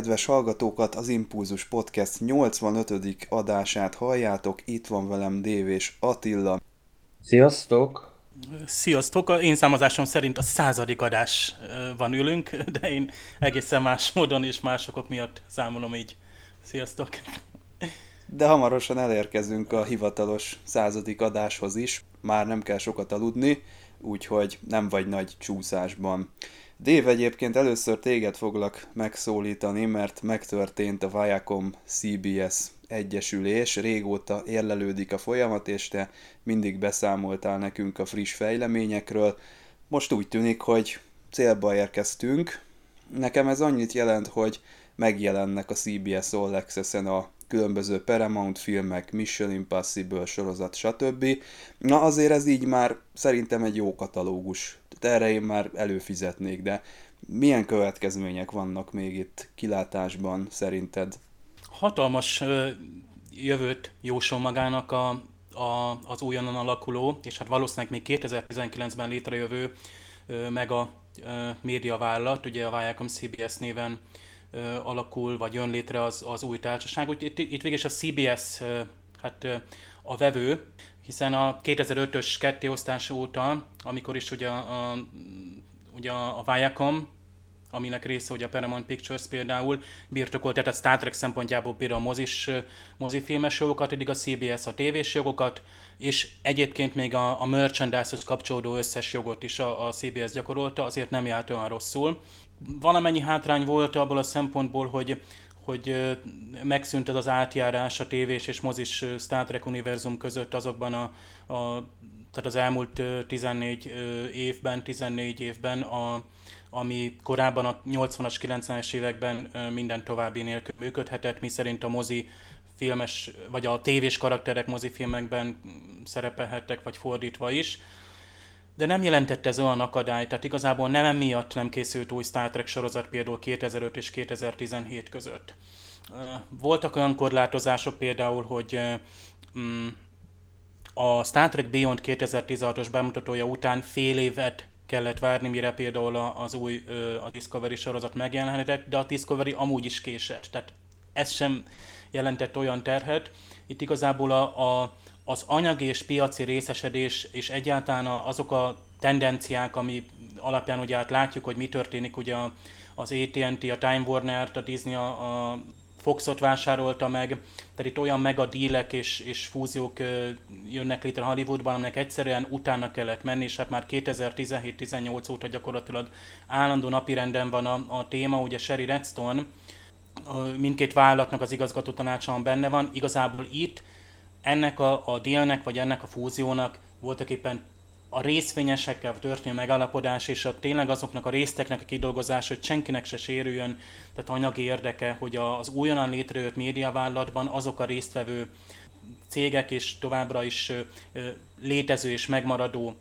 Kedves hallgatókat, az Impulzus Podcast 85. adását halljátok, itt van velem Dév és Attila. Sziasztok! Sziasztok! Én számozásom szerint a századik adás van ülünk, de én egészen más módon és másokok miatt számolom így. Sziasztok! De hamarosan elérkezünk a hivatalos századik adáshoz is, már nem kell sokat aludni, úgyhogy nem vagy nagy csúszásban. Dév, egyébként először téged foglak megszólítani, mert megtörtént a Viacom CBS egyesülés, régóta érlelődik a folyamat, és te mindig beszámoltál nekünk a friss fejleményekről. Most úgy tűnik, hogy célba érkeztünk. Nekem ez annyit jelent, hogy megjelennek a CBS All Access-en a különböző Paramount filmek, Mission Impossible sorozat, stb. Na azért ez így már szerintem egy jó katalógus. Tehát erre én már előfizetnék, de milyen következmények vannak még itt kilátásban szerinted? Hatalmas jövőt jósol magának a, a, az újonnan alakuló, és hát valószínűleg még 2019-ben létrejövő meg a médiavállalat, ugye a Viacom CBS néven alakul, vagy jön létre az, az új társaság. Úgy, itt, itt végig a CBS hát a vevő, hiszen a 2005-ös kettéosztás óta, amikor is ugye a, a, ugye a Viacom, aminek része ugye a Paramount Pictures például birtokolt, tehát a Star Trek szempontjából például a mozis, mozifilmes jogokat, eddig a CBS a tévés jogokat, és egyébként még a, a merchandise-hoz kapcsolódó összes jogot is a, a CBS gyakorolta, azért nem járt olyan rosszul valamennyi hátrány volt abból a szempontból, hogy hogy megszűnt az átjárás a tévés és mozis Star Trek univerzum között azokban a, a tehát az elmúlt 14 évben, 14 évben, a, ami korábban a 80-as, 90-es években minden további nélkül működhetett, mi szerint a mozi filmes, vagy a tévés karakterek mozifilmekben szerepelhettek, vagy fordítva is de nem jelentette ez olyan akadályt, tehát igazából nem emiatt nem készült új Star Trek sorozat például 2005 és 2017 között. Voltak olyan korlátozások például, hogy mm, a Star Trek Beyond 2016-os bemutatója után fél évet kellett várni, mire például az új a Discovery sorozat megjelenhetett, de a Discovery amúgy is késett. Tehát ez sem jelentett olyan terhet. Itt igazából a, a az anyagi és piaci részesedés és egyáltalán azok a tendenciák, ami alapján ugye hát látjuk, hogy mi történik, ugye az AT&T, a Time Warner, a Disney a Foxot vásárolta meg, tehát itt olyan mega dílek és, és fúziók jönnek létre Hollywoodban, aminek egyszerűen utána kellett menni, és hát már 2017-18 óta gyakorlatilag állandó napirenden van a, a téma, ugye Sherry Redstone, mindkét vállalatnak az igazgató tanácsában benne van, igazából itt ennek a, a dealnek, vagy ennek a fúziónak voltak éppen a részvényesekkel történő megállapodás, és a, tényleg azoknak a részteknek a kidolgozása, hogy senkinek se sérüljön, tehát anyagi érdeke, hogy az újonnan létrejött médiavállalatban azok a résztvevő cégek és továbbra is létező és megmaradó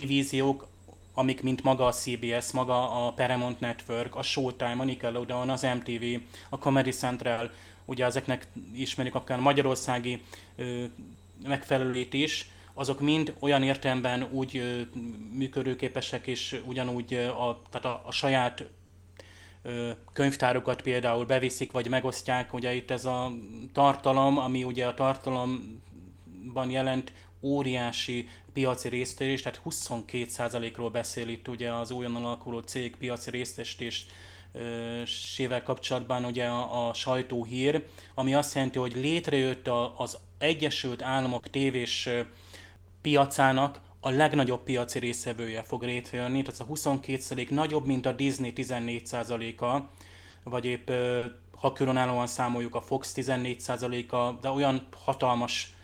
divíziók, amik mint maga a CBS, maga a Paramount Network, a Showtime, a Nickelodeon, az MTV, a Comedy Central, ugye ezeknek ismerjük akár magyarországi megfelelőt is, azok mind olyan értelemben úgy működőképesek, és ugyanúgy a, tehát a, a saját könyvtárokat például beviszik, vagy megosztják. Ugye itt ez a tartalom, ami ugye a tartalomban jelent óriási piaci résztérés, tehát 22%-ról beszél itt ugye az újonnan alakuló cég piaci résztestés sével kapcsolatban ugye a, a sajtóhír, ami azt jelenti, hogy létrejött a, az Egyesült Államok tévés piacának a legnagyobb piaci részevője fog létrejönni, tehát a 22% nagyobb, mint a Disney 14%-a, vagy épp ha különállóan számoljuk a Fox 14%-a, de olyan hatalmas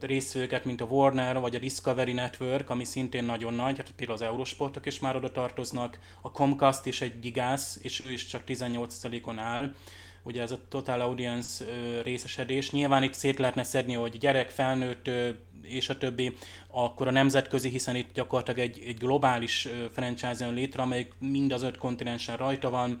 részvőket, mint a Warner vagy a Discovery Network, ami szintén nagyon nagy, hát például az Eurosportok is már oda tartoznak, a Comcast is egy gigász, és ő is csak 18%-on áll, ugye ez a total audience részesedés. Nyilván itt szét lehetne szedni, hogy gyerek, felnőtt és a többi, akkor a nemzetközi, hiszen itt gyakorlatilag egy, egy globális franchise jön létre, amely mind az öt kontinensen rajta van,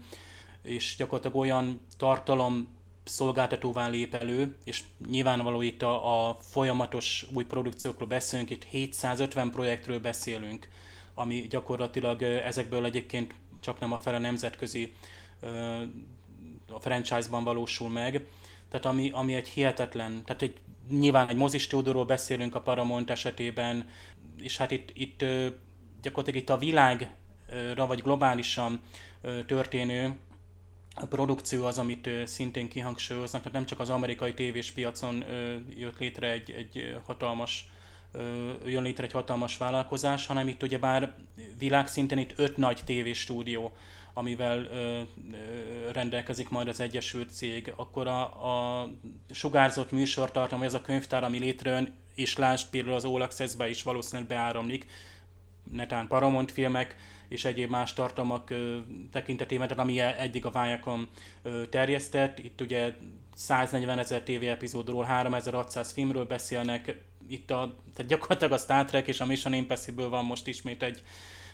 és gyakorlatilag olyan tartalom szolgáltatóvá lép elő, és nyilvánvaló itt a, a folyamatos új produkciókról beszélünk, itt 750 projektről beszélünk, ami gyakorlatilag ezekből egyébként csak nem a fele nemzetközi a franchise-ban valósul meg. Tehát ami, ami egy hihetetlen, tehát egy, nyilván egy mozistúdóról beszélünk a Paramount esetében, és hát itt, itt gyakorlatilag itt a világra vagy globálisan történő a produkció az, amit szintén kihangsúlyoznak, tehát nem csak az amerikai tévés piacon jött létre egy, egy hatalmas jön létre egy hatalmas vállalkozás, hanem itt ugye bár világszinten itt öt nagy tévéstúdió, amivel ö, ö, rendelkezik majd az Egyesült Cég, akkor a, a sugárzott műsortartalom, ez a könyvtár, ami létrejön, és lásd például az All Access-be is valószínűleg beáramlik, netán Paramount filmek, és egyéb más tartalmak tekintetében, tehát ami eddig a Viacom terjesztett. Itt ugye 140 ezer TV epizódról, 3600 filmről beszélnek, itt a, tehát gyakorlatilag a Star Trek és a Mission Impossible van most ismét egy,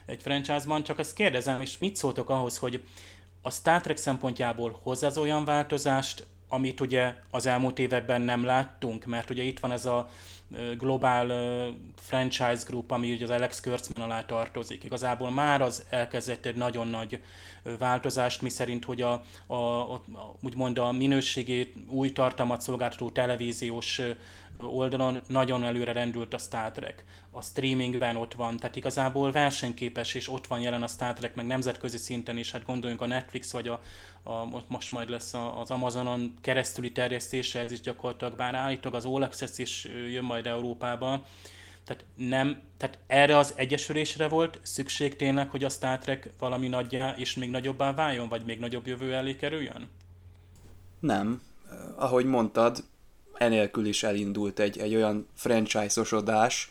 egy franchise-ban, csak azt kérdezem, és mit szóltok ahhoz, hogy a Star Trek szempontjából hoz az olyan változást, amit ugye az elmúlt években nem láttunk, mert ugye itt van ez a globál franchise group, ami ugye az Alex Kurtzman alá tartozik. Igazából már az elkezdett egy nagyon nagy változást, mi szerint, hogy a, a, a, úgymond a minőségét új tartalmat szolgáltató televíziós oldalon nagyon előre rendült a Star Trek. A streamingben ott van, tehát igazából versenyképes, és ott van jelen a Star Trek, meg nemzetközi szinten is, hát gondoljunk a Netflix, vagy a, a most majd lesz az Amazonon keresztüli terjesztése, ez is gyakorlatilag, bár állítólag az All is jön majd Európába, tehát, nem, tehát erre az egyesülésre volt szükség tényleg, hogy a Star Trek valami nagyjá és még nagyobbá váljon, vagy még nagyobb jövő elé kerüljön? Nem. Ahogy mondtad, enélkül is elindult egy, egy olyan franchise-osodás,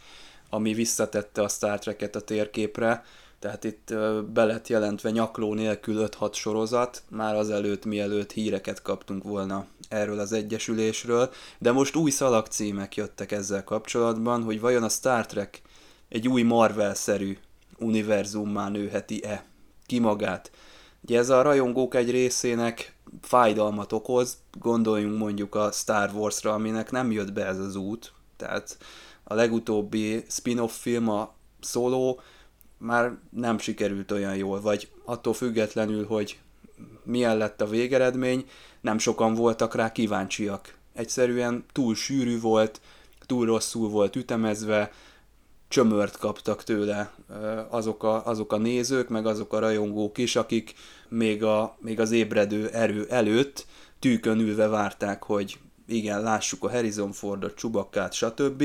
ami visszatette a Star Trek-et a térképre, tehát itt be lett jelentve nyakló nélkül 5-6 sorozat, már azelőtt, mielőtt híreket kaptunk volna erről az egyesülésről, de most új szalagcímek jöttek ezzel kapcsolatban, hogy vajon a Star Trek egy új Marvel-szerű univerzummá nőheti-e ki magát. Ugye ez a rajongók egy részének fájdalmat okoz, gondoljunk mondjuk a Star Wars-ra, aminek nem jött be ez az út, tehát a legutóbbi spin-off film, a Solo, már nem sikerült olyan jól, vagy attól függetlenül, hogy milyen lett a végeredmény, nem sokan voltak rá kíváncsiak. Egyszerűen túl sűrű volt, túl rosszul volt ütemezve, csömört kaptak tőle azok a, azok a nézők, meg azok a rajongók is, akik még, a, még az ébredő erő előtt tűkön ülve várták, hogy igen, lássuk a Harrison Fordot, Csubakkát, stb.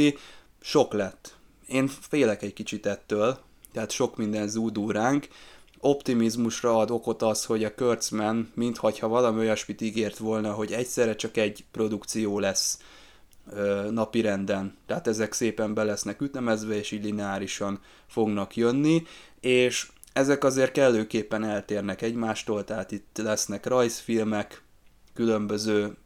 Sok lett. Én félek egy kicsit ettől, tehát sok minden zúdul ránk. Optimizmusra ad okot az, hogy a Kurtzman, mintha valami olyasmit ígért volna, hogy egyszerre csak egy produkció lesz napi renden. Tehát ezek szépen be lesznek ütemezve, és így lineárisan fognak jönni, és ezek azért kellőképpen eltérnek egymástól, tehát itt lesznek rajzfilmek, különböző,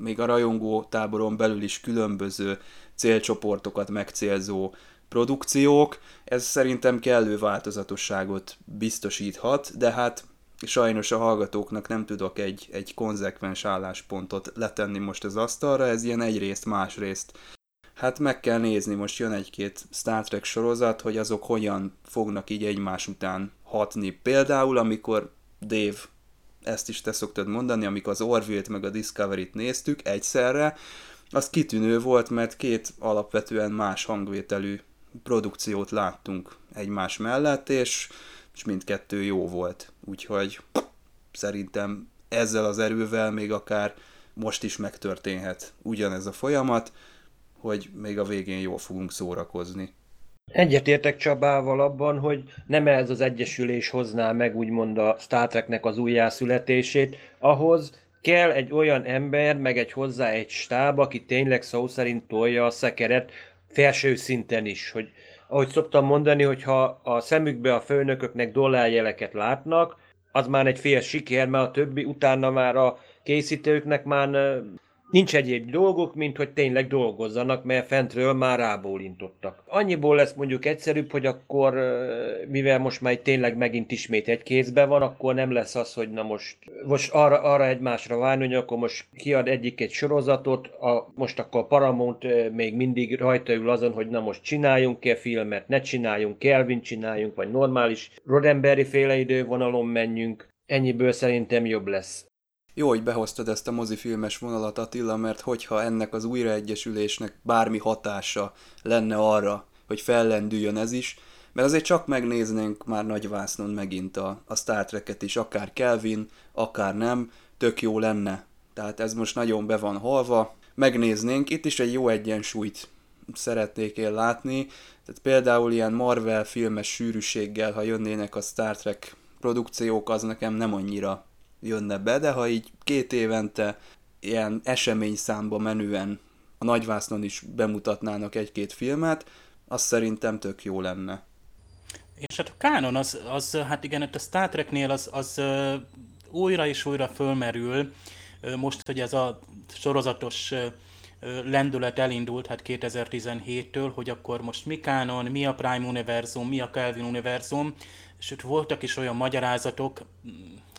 még a rajongó táboron belül is különböző célcsoportokat megcélzó produkciók. Ez szerintem kellő változatosságot biztosíthat, de hát sajnos a hallgatóknak nem tudok egy, egy konzekvens álláspontot letenni most az asztalra, ez ilyen egyrészt, másrészt. Hát meg kell nézni, most jön egy-két Star Trek sorozat, hogy azok hogyan fognak így egymás után hatni. Például, amikor Dave, ezt is te szoktad mondani, amikor az Orville-t meg a Discovery-t néztük egyszerre, az kitűnő volt, mert két alapvetően más hangvételű produkciót láttunk egymás mellett, és, és mindkettő jó volt. Úgyhogy szerintem ezzel az erővel még akár most is megtörténhet ugyanez a folyamat, hogy még a végén jól fogunk szórakozni. Egyetértek Csabával abban, hogy nem ez az egyesülés hozná meg úgymond a Star Treknek az újjászületését, ahhoz kell egy olyan ember, meg egy hozzá egy stáb, aki tényleg szó szerint tolja a szekeret felső szinten is, hogy ahogy szoktam mondani, hogy ha a szemükbe a főnököknek dollárjeleket látnak, az már egy fél siker, mert a többi utána már a készítőknek már Nincs egyéb dolgok, mint hogy tényleg dolgozzanak, mert fentről már rábólintottak. Annyiból lesz mondjuk egyszerűbb, hogy akkor, mivel most már tényleg megint ismét egy kézben van, akkor nem lesz az, hogy na most, most arra, arra egymásra várni, hogy akkor most kiad egyik egy sorozatot, a, most akkor a Paramount még mindig rajta ül azon, hogy na most csináljunk-e filmet, ne csináljunk, Kelvin csináljunk, vagy normális Roddenberry féle idővonalon menjünk. Ennyiből szerintem jobb lesz. Jó, hogy behoztad ezt a mozifilmes vonalat Attila, mert hogyha ennek az újraegyesülésnek bármi hatása lenne arra, hogy fellendüljön ez is, mert azért csak megnéznénk már nagyvásznon megint a, a Star Trek-et is, akár Kelvin, akár nem, tök jó lenne. Tehát ez most nagyon be van halva. Megnéznénk, itt is egy jó egyensúlyt szeretnék én látni. Tehát például ilyen Marvel filmes sűrűséggel, ha jönnének a Star Trek produkciók, az nekem nem annyira jönne be, de ha így két évente ilyen esemény számba menően a nagyvásznon is bemutatnának egy-két filmet, az szerintem tök jó lenne. És hát a kánon az, az hát igen, a Star Treknél az, az újra és újra fölmerül, most, hogy ez a sorozatos lendület elindult hát 2017-től, hogy akkor most mi kánon, mi a Prime Univerzum, mi a Kelvin Univerzum, ott voltak is olyan magyarázatok,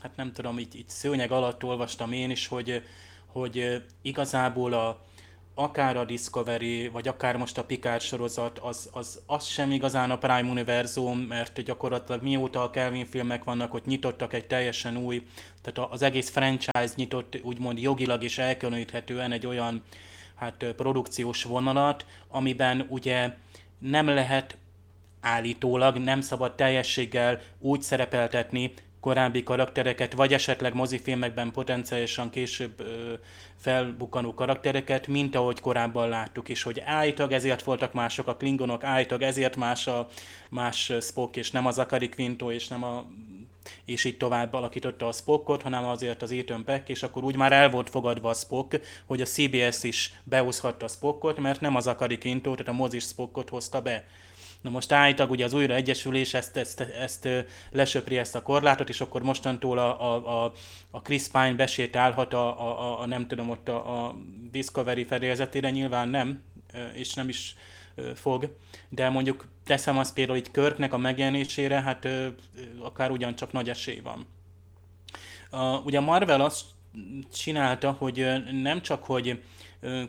hát nem tudom, így, így szőnyeg alatt olvastam én is, hogy, hogy igazából a, akár a Discovery, vagy akár most a Picard sorozat, az, az, az sem igazán a Prime Univerzum, mert gyakorlatilag mióta a Kelvin filmek vannak, hogy nyitottak egy teljesen új, tehát az egész franchise nyitott úgymond jogilag is elkülöníthetően egy olyan hát produkciós vonalat, amiben ugye nem lehet állítólag nem szabad teljességgel úgy szerepeltetni korábbi karaktereket, vagy esetleg mozifilmekben potenciálisan később ö, felbukkanó karaktereket, mint ahogy korábban láttuk is, hogy állítólag ezért voltak mások a klingonok, állítólag ezért más a más Spock, és nem az Akari Quinto, és nem a és így tovább alakította a Spockot, hanem azért az Ethan Peck, és akkor úgy már el volt fogadva a Spock, hogy a CBS is behozhatta a Spockot, mert nem az Akari Quinto, tehát a mozis Spockot hozta be. Na most állítólag ugye az újra egyesülés ezt, ezt, ezt lesöpri ezt a korlátot, és akkor mostantól a, a, a, a Chris Pine besétálhat a, a, a nem tudom, ott a, a Discovery fedélzetére, nyilván nem, és nem is fog, de mondjuk teszem azt például itt Körknek a megjelenésére, hát akár ugyancsak nagy esély van. Ugye a Marvel azt csinálta, hogy nem csak, hogy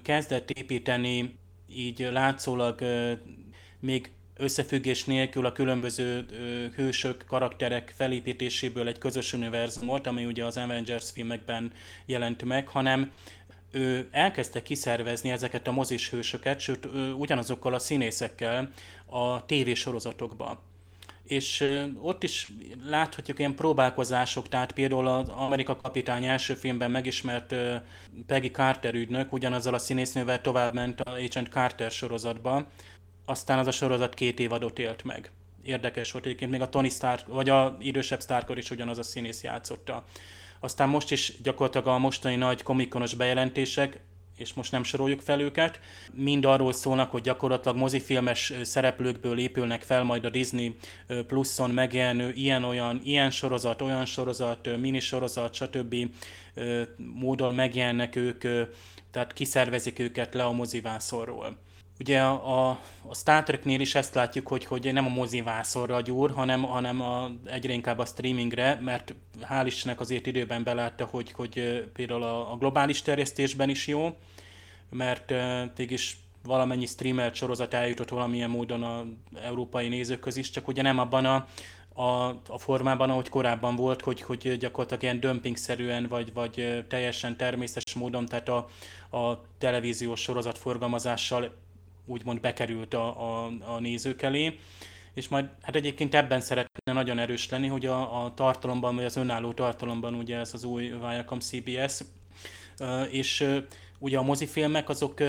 kezdett építeni így látszólag még összefüggés nélkül a különböző hősök, karakterek felépítéséből egy közös univerzumot, ami ugye az Avengers filmekben jelent meg, hanem ő elkezdte kiszervezni ezeket a mozis hősöket, sőt ugyanazokkal a színészekkel a tévésorozatokba. És ott is láthatjuk ilyen próbálkozások, tehát például az Amerika kapitány első filmben megismert Peggy Carter ügynök ugyanazzal a színésznővel tovább ment a Agent Carter sorozatba, aztán az a sorozat két évadot élt meg. Érdekes volt egyébként, még a Tony Stark, vagy a idősebb Starkor is ugyanaz a színész játszotta. Aztán most is gyakorlatilag a mostani nagy komikonos bejelentések, és most nem soroljuk fel őket, mind arról szólnak, hogy gyakorlatilag mozifilmes szereplőkből épülnek fel majd a Disney Pluson megjelenő ilyen-olyan, ilyen sorozat, olyan sorozat, minisorozat, stb. módon megjelennek ők, tehát kiszervezik őket le a mozivászorról. Ugye a, a Star Treknél is ezt látjuk, hogy, hogy nem a mozi vászorra gyúr, hanem, hanem a, egyre inkább a streamingre, mert hál' Istennek azért időben belátta, hogy, hogy például a, a globális terjesztésben is jó, mert mégis valamennyi streamer sorozat eljutott valamilyen módon az európai nézőköz is, csak ugye nem abban a, a, a formában, ahogy korábban volt, hogy, hogy gyakorlatilag ilyen dömpingszerűen, vagy, vagy teljesen természetes módon, tehát a, a televíziós sorozat forgalmazással úgymond bekerült a, a, a nézők elé, és majd hát egyébként ebben szeretne nagyon erős lenni, hogy a, a tartalomban, vagy az önálló tartalomban ugye ez az új Viacom CBS, és ugye a mozifilmek azok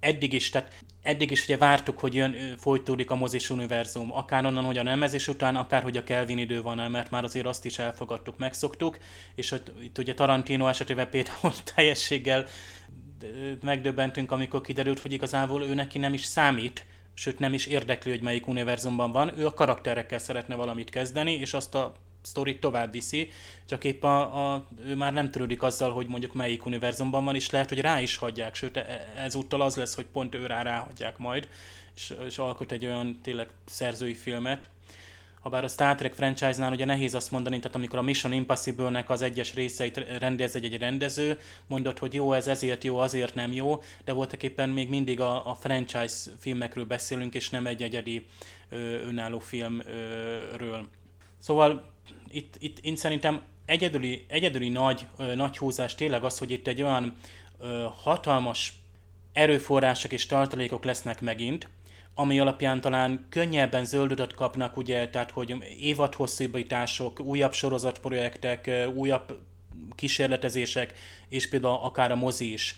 eddig is, tehát eddig is ugye vártuk, hogy jön, folytódik a mozis univerzum, akár onnan, hogy a nemezés után, akár hogy a Kelvin idő van el, mert már azért azt is elfogadtuk, megszoktuk, és hogy itt ugye Tarantino esetében például teljességgel megdöbbentünk, amikor kiderült, hogy igazából ő neki nem is számít, sőt nem is érdekli, hogy melyik univerzumban van, ő a karakterekkel szeretne valamit kezdeni, és azt a sztorit tovább viszi, csak épp a, a, ő már nem törődik azzal, hogy mondjuk melyik univerzumban van, és lehet, hogy rá is hagyják, sőt e, ezúttal az lesz, hogy pont ő rá ráhagyják majd, és, és alkot egy olyan tényleg szerzői filmet, habár a Star Trek franchise-nál ugye nehéz azt mondani, tehát amikor a Mission Impossible-nek az egyes részeit rendez egy, egy rendező, mondott, hogy jó, ez ezért jó, azért nem jó, de voltak éppen még mindig a, a franchise filmekről beszélünk, és nem egy egyedi ö, önálló filmről. Szóval itt, itt én szerintem egyedüli, egyedüli nagy, ö, nagy húzás tényleg az, hogy itt egy olyan ö, hatalmas erőforrások és tartalékok lesznek megint, ami alapján talán könnyebben zöldudat kapnak, ugye, tehát hogy évadhosszíbítások, újabb sorozatprojektek, újabb kísérletezések, és például akár a mozi is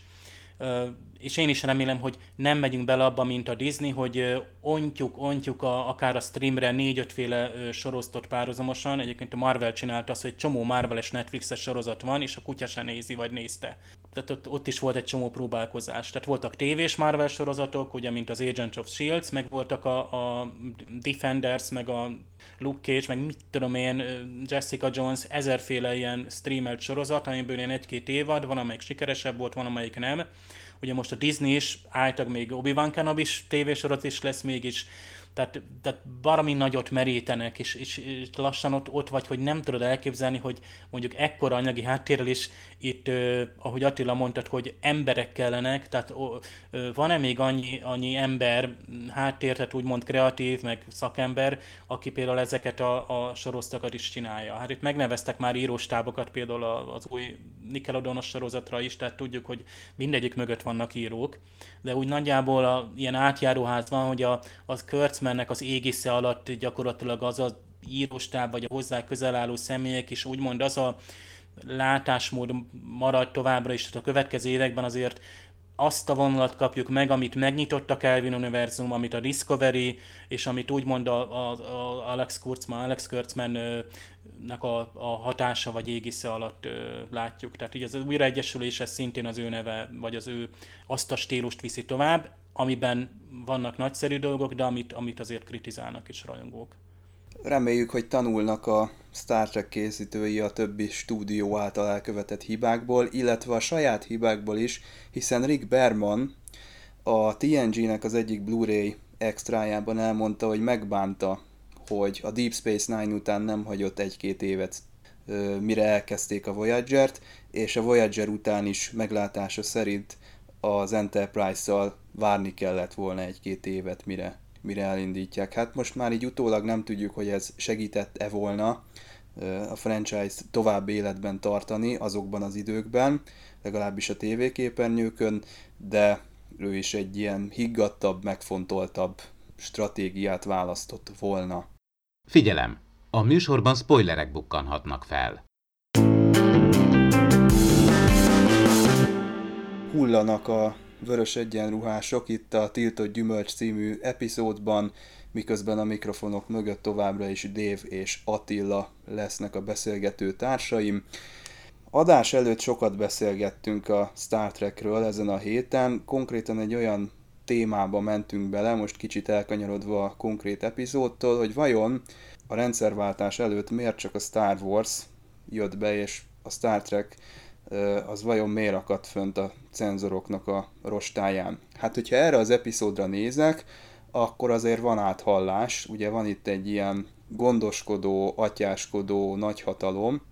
és én is remélem, hogy nem megyünk bele abba, mint a Disney, hogy ontjuk, ontjuk a, akár a streamre négy-ötféle sorozatot párhuzamosan. Egyébként a Marvel csinálta azt, hogy csomó Marvel-es Netflixes sorozat van, és a kutya se nézi, vagy nézte. Tehát ott, ott is volt egy csomó próbálkozás. Tehát voltak tévés Marvel sorozatok, ugye, mint az Agents of S.H.I.E.L.D., meg voltak a, a Defenders, meg a Luke Cage, meg mit tudom én, Jessica Jones, ezerféle ilyen streamelt sorozat, amiből ilyen egy-két évad, van amelyik sikeresebb volt, van amelyik nem Ugye most a Disney is, álltak még Obi-Wan Kenobi is tévésorot is lesz mégis, tehát, tehát baromi nagyot merítenek, és, és, és lassan ott, ott vagy, hogy nem tudod elképzelni, hogy mondjuk ekkora anyagi háttérrel is itt, ahogy Attila mondtad, hogy emberek kellenek, tehát van-e még annyi, annyi ember, háttér, tehát úgymond kreatív, meg szakember, aki például ezeket a, a sorosztakat is csinálja. Hát itt megneveztek már íróstábokat például az új Nickelodeonos sorozatra is, tehát tudjuk, hogy mindegyik mögött vannak írók, de úgy nagyjából a, ilyen átjáróház van, hogy a, az Kurtzmannek az égisze alatt gyakorlatilag az az íróstáb, vagy a hozzá közel álló személyek is úgymond az a látásmód marad továbbra is, tehát a következő években azért azt a vonalat kapjuk meg, amit megnyitott a Kelvin univerzum, amit a Discovery, és amit úgymond a, a, a Alex Kurtzman, Alex Kurtzman-nek a, a hatása vagy égisze alatt ö, látjuk. Tehát így az újraegyesülés, ez szintén az ő neve, vagy az ő azt a stílust viszi tovább, amiben vannak nagyszerű dolgok, de amit, amit azért kritizálnak is rajongók. Reméljük, hogy tanulnak a Star Trek készítői a többi stúdió által elkövetett hibákból, illetve a saját hibákból is, hiszen Rick Berman a TNG-nek az egyik Blu-ray extrájában elmondta, hogy megbánta, hogy a Deep Space Nine után nem hagyott egy-két évet, mire elkezdték a Voyager-t, és a Voyager után is meglátása szerint az Enterprise-szal várni kellett volna egy-két évet, mire mire elindítják. Hát most már így utólag nem tudjuk, hogy ez segített-e volna a franchise tovább életben tartani azokban az időkben, legalábbis a tévéképernyőkön, de ő is egy ilyen higgadtabb, megfontoltabb stratégiát választott volna. Figyelem! A műsorban spoilerek bukkanhatnak fel. Hullanak a vörös egyenruhások itt a Tiltott Gyümölcs című epizódban, miközben a mikrofonok mögött továbbra is Dév és Attila lesznek a beszélgető társaim. Adás előtt sokat beszélgettünk a Star Trekről ezen a héten, konkrétan egy olyan témába mentünk bele, most kicsit elkanyarodva a konkrét epizódtól, hogy vajon a rendszerváltás előtt miért csak a Star Wars jött be, és a Star Trek az vajon miért akadt fönt a cenzoroknak a rostáján. Hát, hogyha erre az epizódra nézek, akkor azért van áthallás, ugye van itt egy ilyen gondoskodó, atyáskodó nagyhatalom,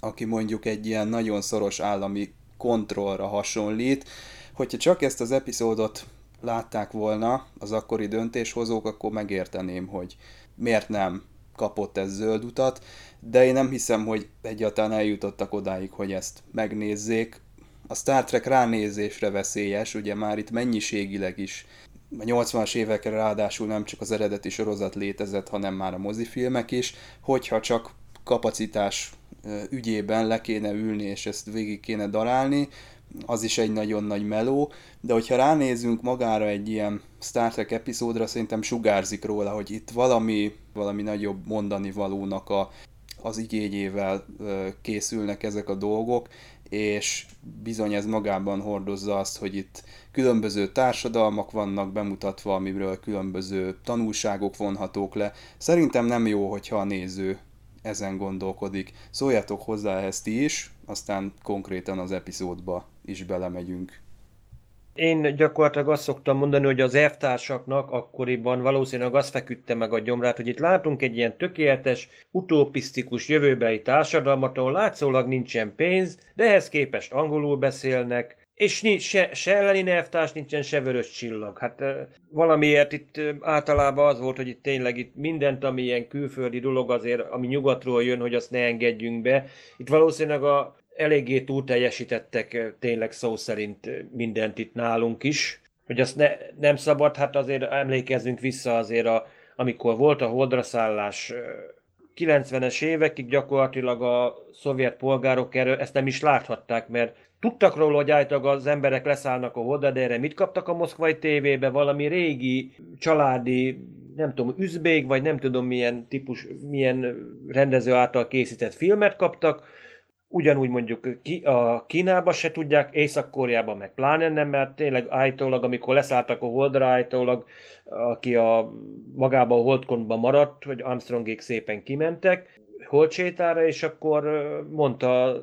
aki mondjuk egy ilyen nagyon szoros állami kontrollra hasonlít. Hogyha csak ezt az epizódot látták volna az akkori döntéshozók, akkor megérteném, hogy miért nem kapott ez zöld utat, de én nem hiszem, hogy egyáltalán eljutottak odáig, hogy ezt megnézzék. A Star Trek ránézésre veszélyes, ugye már itt mennyiségileg is. A 80-as évekre ráadásul nem csak az eredeti sorozat létezett, hanem már a mozifilmek is, hogyha csak kapacitás ügyében le kéne ülni, és ezt végig kéne darálni, az is egy nagyon nagy meló, de hogyha ránézünk magára egy ilyen Star Trek epizódra, szerintem sugárzik róla, hogy itt valami, valami nagyobb mondani valónak a, az igényével készülnek ezek a dolgok, és bizony ez magában hordozza azt, hogy itt különböző társadalmak vannak bemutatva, amiről különböző tanulságok vonhatók le. Szerintem nem jó, hogyha a néző ezen gondolkodik. Szóljatok hozzá ti is, aztán konkrétan az epizódba is belemegyünk. Én gyakorlatilag azt szoktam mondani, hogy az elvtársaknak akkoriban valószínűleg azt feküdte meg a gyomrát, hogy itt látunk egy ilyen tökéletes, utopisztikus jövőbeli társadalmat, ahol látszólag nincsen pénz, de ehhez képest angolul beszélnek, és nincs, se, se elleni elvtárs nincsen, se vörös csillag. Hát valamiért itt általában az volt, hogy itt tényleg itt mindent, ami ilyen külföldi dolog azért, ami nyugatról jön, hogy azt ne engedjünk be. Itt valószínűleg a eléggé túl teljesítettek tényleg szó szerint mindent itt nálunk is. Hogy azt ne, nem szabad, hát azért emlékezzünk vissza azért, a, amikor volt a holdraszállás 90-es évekig gyakorlatilag a szovjet polgárok erről ezt nem is láthatták, mert tudtak róla, hogy általában az emberek leszállnak a holdra, de erre mit kaptak a moszkvai tévébe? Valami régi, családi, nem tudom, üzbék, vagy nem tudom milyen típus, milyen rendező által készített filmet kaptak, ugyanúgy mondjuk a Kínába se tudják, Észak-Koreában meg pláne nem, mert tényleg állítólag, amikor leszálltak a Holdra, állítólag aki a magába a Holdkontban maradt, hogy Armstrongék szépen kimentek holdsétára, és akkor mondta,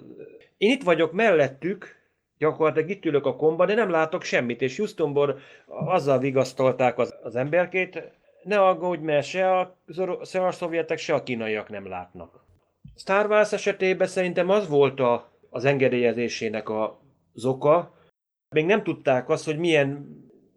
én itt vagyok mellettük, gyakorlatilag itt ülök a komba, de nem látok semmit, és Houstonból azzal vigasztolták az, az emberkét, ne aggódj, mert se a, se a szovjetek, se a kínaiak nem látnak. Star Wars esetében szerintem az volt a, az engedélyezésének a, az oka. Még nem tudták azt, hogy milyen,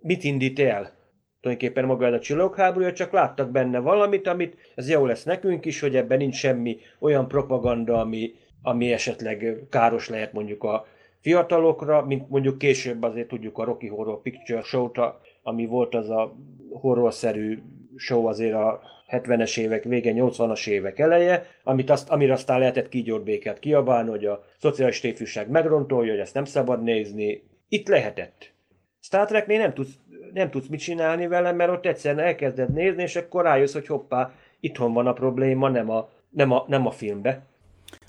mit indít el tulajdonképpen maga a csillagháborúja, csak láttak benne valamit, amit ez jó lesz nekünk is, hogy ebben nincs semmi olyan propaganda, ami, ami esetleg káros lehet mondjuk a fiatalokra, mint mondjuk később azért tudjuk a Rocky Horror Picture Show-t, ami volt az a horrorszerű show azért a 70-es évek vége, 80-as évek eleje, amit azt, amire aztán lehetett kígyorbéket kiabálni, hogy a szociális ifjúság megrontolja, hogy ezt nem szabad nézni. Itt lehetett. Star Treknél nem tudsz, nem tudsz mit csinálni vele, mert ott egyszerűen elkezded nézni, és akkor rájössz, hogy hoppá, itthon van a probléma, nem a, nem a, nem a filmbe.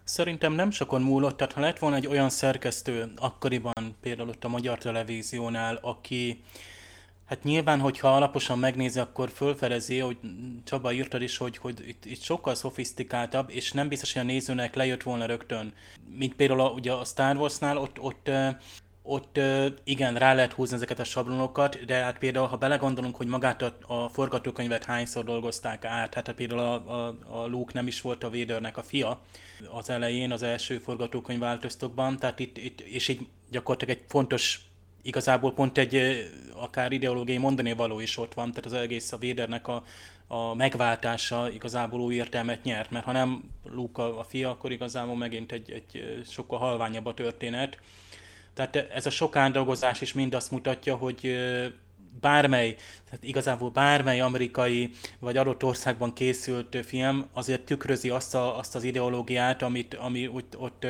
Szerintem nem sokon múlott, tehát ha lett volna egy olyan szerkesztő akkoriban, például ott a Magyar Televíziónál, aki Hát nyilván, hogyha alaposan megnézi, akkor fölfedezi, hogy Csaba írtad is, hogy, hogy itt, itt sokkal szofisztikáltabb, és nem biztos, hogy a nézőnek lejött volna rögtön. Mint például a, ugye a Star Wars-nál, ott, ott, ott igen, rá lehet húzni ezeket a sablonokat, de hát például, ha belegondolunk, hogy magát a, a forgatókönyvet hányszor dolgozták át, hát, hát például a, a, a Luke nem is volt a Vadernek a fia az elején, az első forgatókönyv változtokban, tehát itt, itt és így gyakorlatilag egy fontos igazából pont egy akár ideológiai mondani való is ott van, tehát az egész a Védernek a, a megváltása igazából új értelmet nyert, mert ha nem Luke a, a fia, akkor igazából megint egy, egy sokkal halványabb a történet. Tehát ez a sok áldolgozás is mind azt mutatja, hogy bármely, tehát igazából bármely amerikai vagy adott országban készült film azért tükrözi azt, a, azt az ideológiát, amit, ami ott, ott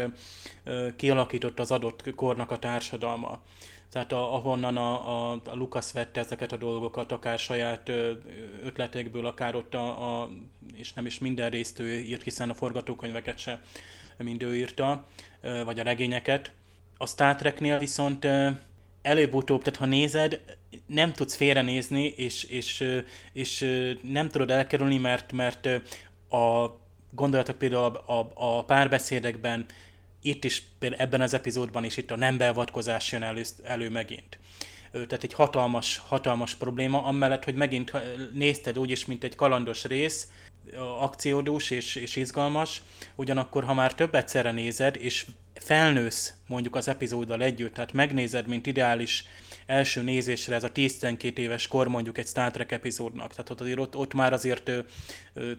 kialakított az adott kornak a társadalma tehát a, ahonnan a, a, a Lukasz vette ezeket a dolgokat, akár saját ötletekből, akár ott a, a és nem is minden részt ő írt, hiszen a forgatókönyveket se mind ő írta, vagy a regényeket. A Star Treknél viszont előbb-utóbb, tehát ha nézed, nem tudsz félrenézni, és, és, és nem tudod elkerülni, mert, mert a gondolatok például a, a, a párbeszédekben itt is, például ebben az epizódban is itt a nem beavatkozás jön elő, elő megint. Tehát egy hatalmas, hatalmas probléma, amellett, hogy megint nézted úgyis, mint egy kalandos rész, akciódús és, és izgalmas, ugyanakkor, ha már több egyszerre nézed, és felnősz mondjuk az epizóddal együtt, tehát megnézed, mint ideális első nézésre ez a 10-12 éves kor mondjuk egy Star Trek epizódnak. Tehát ott, azért, ott, ott már azért ö, ö,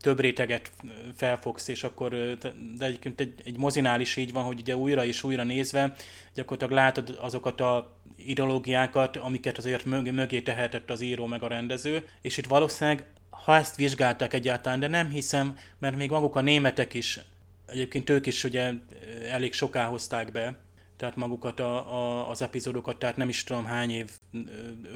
több réteget felfogsz, és akkor, de egyébként egy, egy mozinál is így van, hogy ugye újra és újra nézve gyakorlatilag látod azokat a ideológiákat, amiket azért mögé, mögé tehetett az író meg a rendező, és itt valószínűleg ha ezt vizsgálták egyáltalán, de nem hiszem, mert még maguk a németek is, egyébként ők is ugye elég soká hozták be, tehát magukat a, a, az epizódokat, tehát nem is tudom hány év,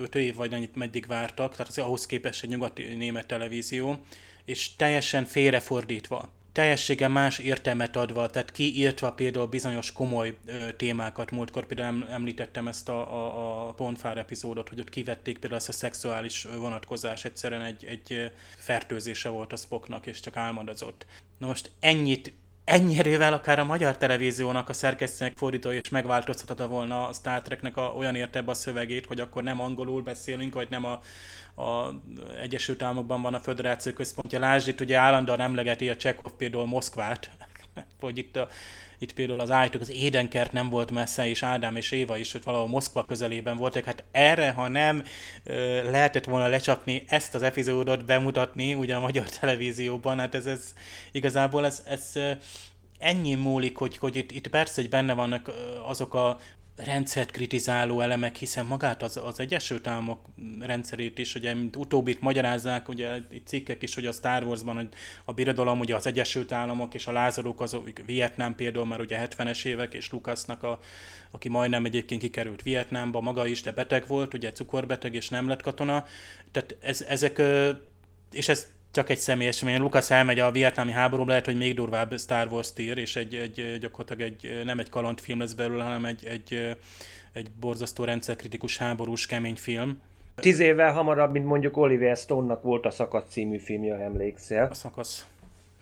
öt év vagy annyit meddig vártak, tehát az ahhoz képest egy nyugati német televízió, és teljesen félrefordítva teljességen más értelmet adva, tehát kiírtva például bizonyos komoly ö, témákat. Múltkor például említettem ezt a, a, a Pontfár epizódot, hogy ott kivették például ezt a szexuális vonatkozás, egyszerűen egy, egy fertőzése volt a Spocknak, és csak álmodozott. Na most ennyit ennyirével akár a magyar televíziónak a szerkesztőnek fordítója is megváltoztatta volna a Star Treknek a, olyan értebb a szövegét, hogy akkor nem angolul beszélünk, vagy nem a, a Egyesült Államokban van a Föderáció Központja. Lásd, itt ugye állandóan emlegeti a Csekov például Moszkvát, hogy itt, a, itt például az állítók, az Édenkert nem volt messze, és Ádám és Éva is, hogy valahol Moszkva közelében voltak. Hát erre, ha nem lehetett volna lecsapni ezt az epizódot, bemutatni ugye a magyar televízióban, hát ez, ez igazából ez, ez ennyi múlik, hogy, hogy itt, itt persze, hogy benne vannak azok a rendszert kritizáló elemek, hiszen magát az, az Egyesült Államok rendszerét is, ugye, mint utóbbit magyarázzák, ugye itt cikkek is, hogy a Star Warsban hogy a birodalom, ugye az Egyesült Államok és a lázadók, az Vietnám például már ugye 70-es évek, és Lucasnak, a, aki majdnem egyébként kikerült Vietnámba, maga is, de beteg volt, ugye cukorbeteg, és nem lett katona. Tehát ez, ezek, és ez csak egy személyes mert Lukasz elmegy a vietnámi háborúba, lehet, hogy még durvább Star Wars tír, és egy, egy, gyakorlatilag egy, nem egy kalandfilm lesz belőle, hanem egy, egy, egy borzasztó rendszerkritikus háborús kemény film. Tíz évvel hamarabb, mint mondjuk Oliver Stone-nak volt a Szakasz című filmje, emlékszel. A Szakasz.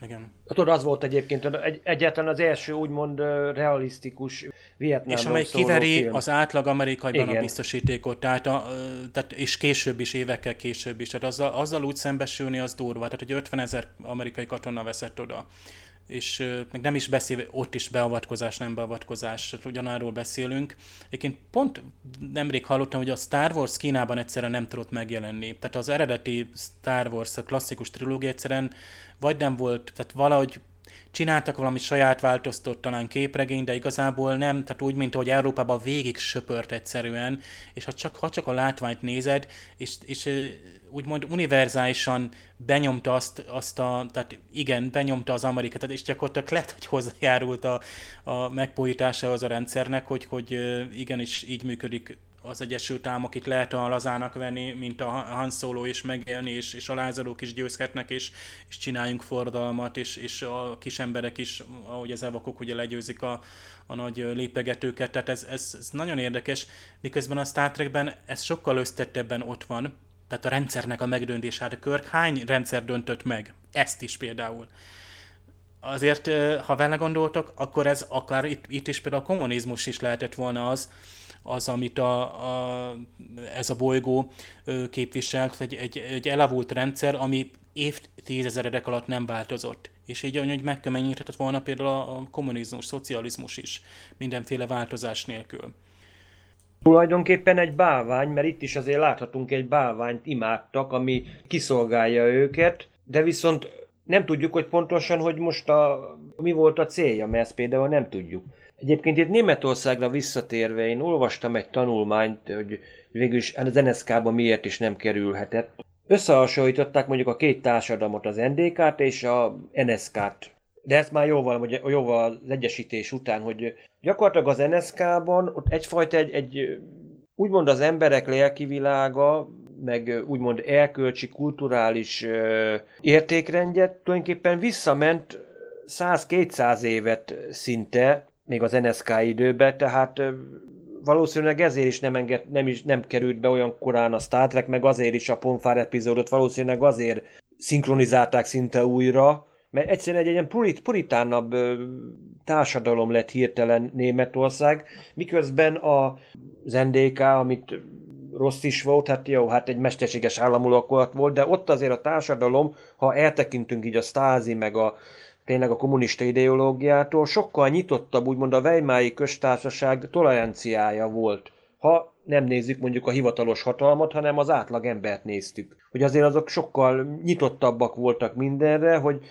Igen. Tudod, az volt egyébként egy, egyáltalán az első úgymond realisztikus Vietnám. És amely kiveri film. az átlag amerikaiban Igen. a biztosítékot, tehát, a, tehát, és később is, évekkel később is. Tehát azzal, azzal úgy szembesülni az durva. Tehát, hogy 50 ezer amerikai katona veszett oda és meg nem is beszél, ott is beavatkozás, nem beavatkozás, ugyanarról beszélünk. Egyébként pont nemrég hallottam, hogy a Star Wars Kínában egyszerűen nem tudott megjelenni. Tehát az eredeti Star Wars, a klasszikus trilógia egyszerűen vagy nem volt, tehát valahogy csináltak valami saját változtott talán képregény, de igazából nem, tehát úgy, mint ahogy Európában végig söpört egyszerűen, és ha csak, ha csak a látványt nézed, és, és úgymond univerzálisan benyomta azt, azt a, tehát igen, benyomta az Amerikát, és gyakorlatilag lehet, hogy hozzájárult a, a megpójításához a rendszernek, hogy, hogy igenis így működik az Egyesült Államok. Itt lehet a lazának venni, mint a Han Solo is megélni, és, és a lázadók is győzhetnek, és, és csináljunk fordalmat, és, és a kis emberek is, ahogy az evakok ugye legyőzik a, a nagy lépegetőket, tehát ez, ez, ez nagyon érdekes, miközben a Star Trekben ez sokkal összetettebben ott van, tehát a rendszernek a megdöntése. Hát a Körk hány rendszer döntött meg? Ezt is például. Azért, ha vele gondoltok, akkor ez akár itt, itt is például a kommunizmus is lehetett volna az, az, amit a, a, ez a bolygó képvisel, egy, egy, egy elavult rendszer, ami évtizedek alatt nem változott. És így hogy megkeményíthetett volna például a kommunizmus, szocializmus is, mindenféle változás nélkül. Tulajdonképpen egy bálvány, mert itt is azért láthatunk egy bálványt imádtak, ami kiszolgálja őket, de viszont nem tudjuk, hogy pontosan, hogy most a, mi volt a célja, mert ezt például nem tudjuk. Egyébként itt Németországra visszatérve, én olvastam egy tanulmányt, hogy végülis az NSZK-ba miért is nem kerülhetett. Összehasonlították mondjuk a két társadalmat, az NDK-t és a NSK-t. De ezt már jóval, jóval az egyesítés után, hogy gyakorlatilag az NSK-ban ott egyfajta egy, egy úgymond az emberek lelki világa, meg úgymond elkölcsi, kulturális értékrendje tulajdonképpen visszament 100-200 évet szinte, még az NSK időben, tehát valószínűleg ezért is nem, enged, nem, is nem került be olyan korán a Star Trek, meg azért is a Ponfár epizódot valószínűleg azért szinkronizálták szinte újra, mert egyszerűen egy ilyen purit, puritánabb társadalom lett hirtelen Németország, miközben a, NDK, amit rossz is volt, hát jó, hát egy mesterséges államulakulat volt, de ott azért a társadalom, ha eltekintünk így a stázi, meg a tényleg a kommunista ideológiától, sokkal nyitottabb, úgymond a Weimári köztársaság toleranciája volt. Ha nem nézzük mondjuk a hivatalos hatalmat, hanem az átlag embert néztük. Hogy azért azok sokkal nyitottabbak voltak mindenre, hogy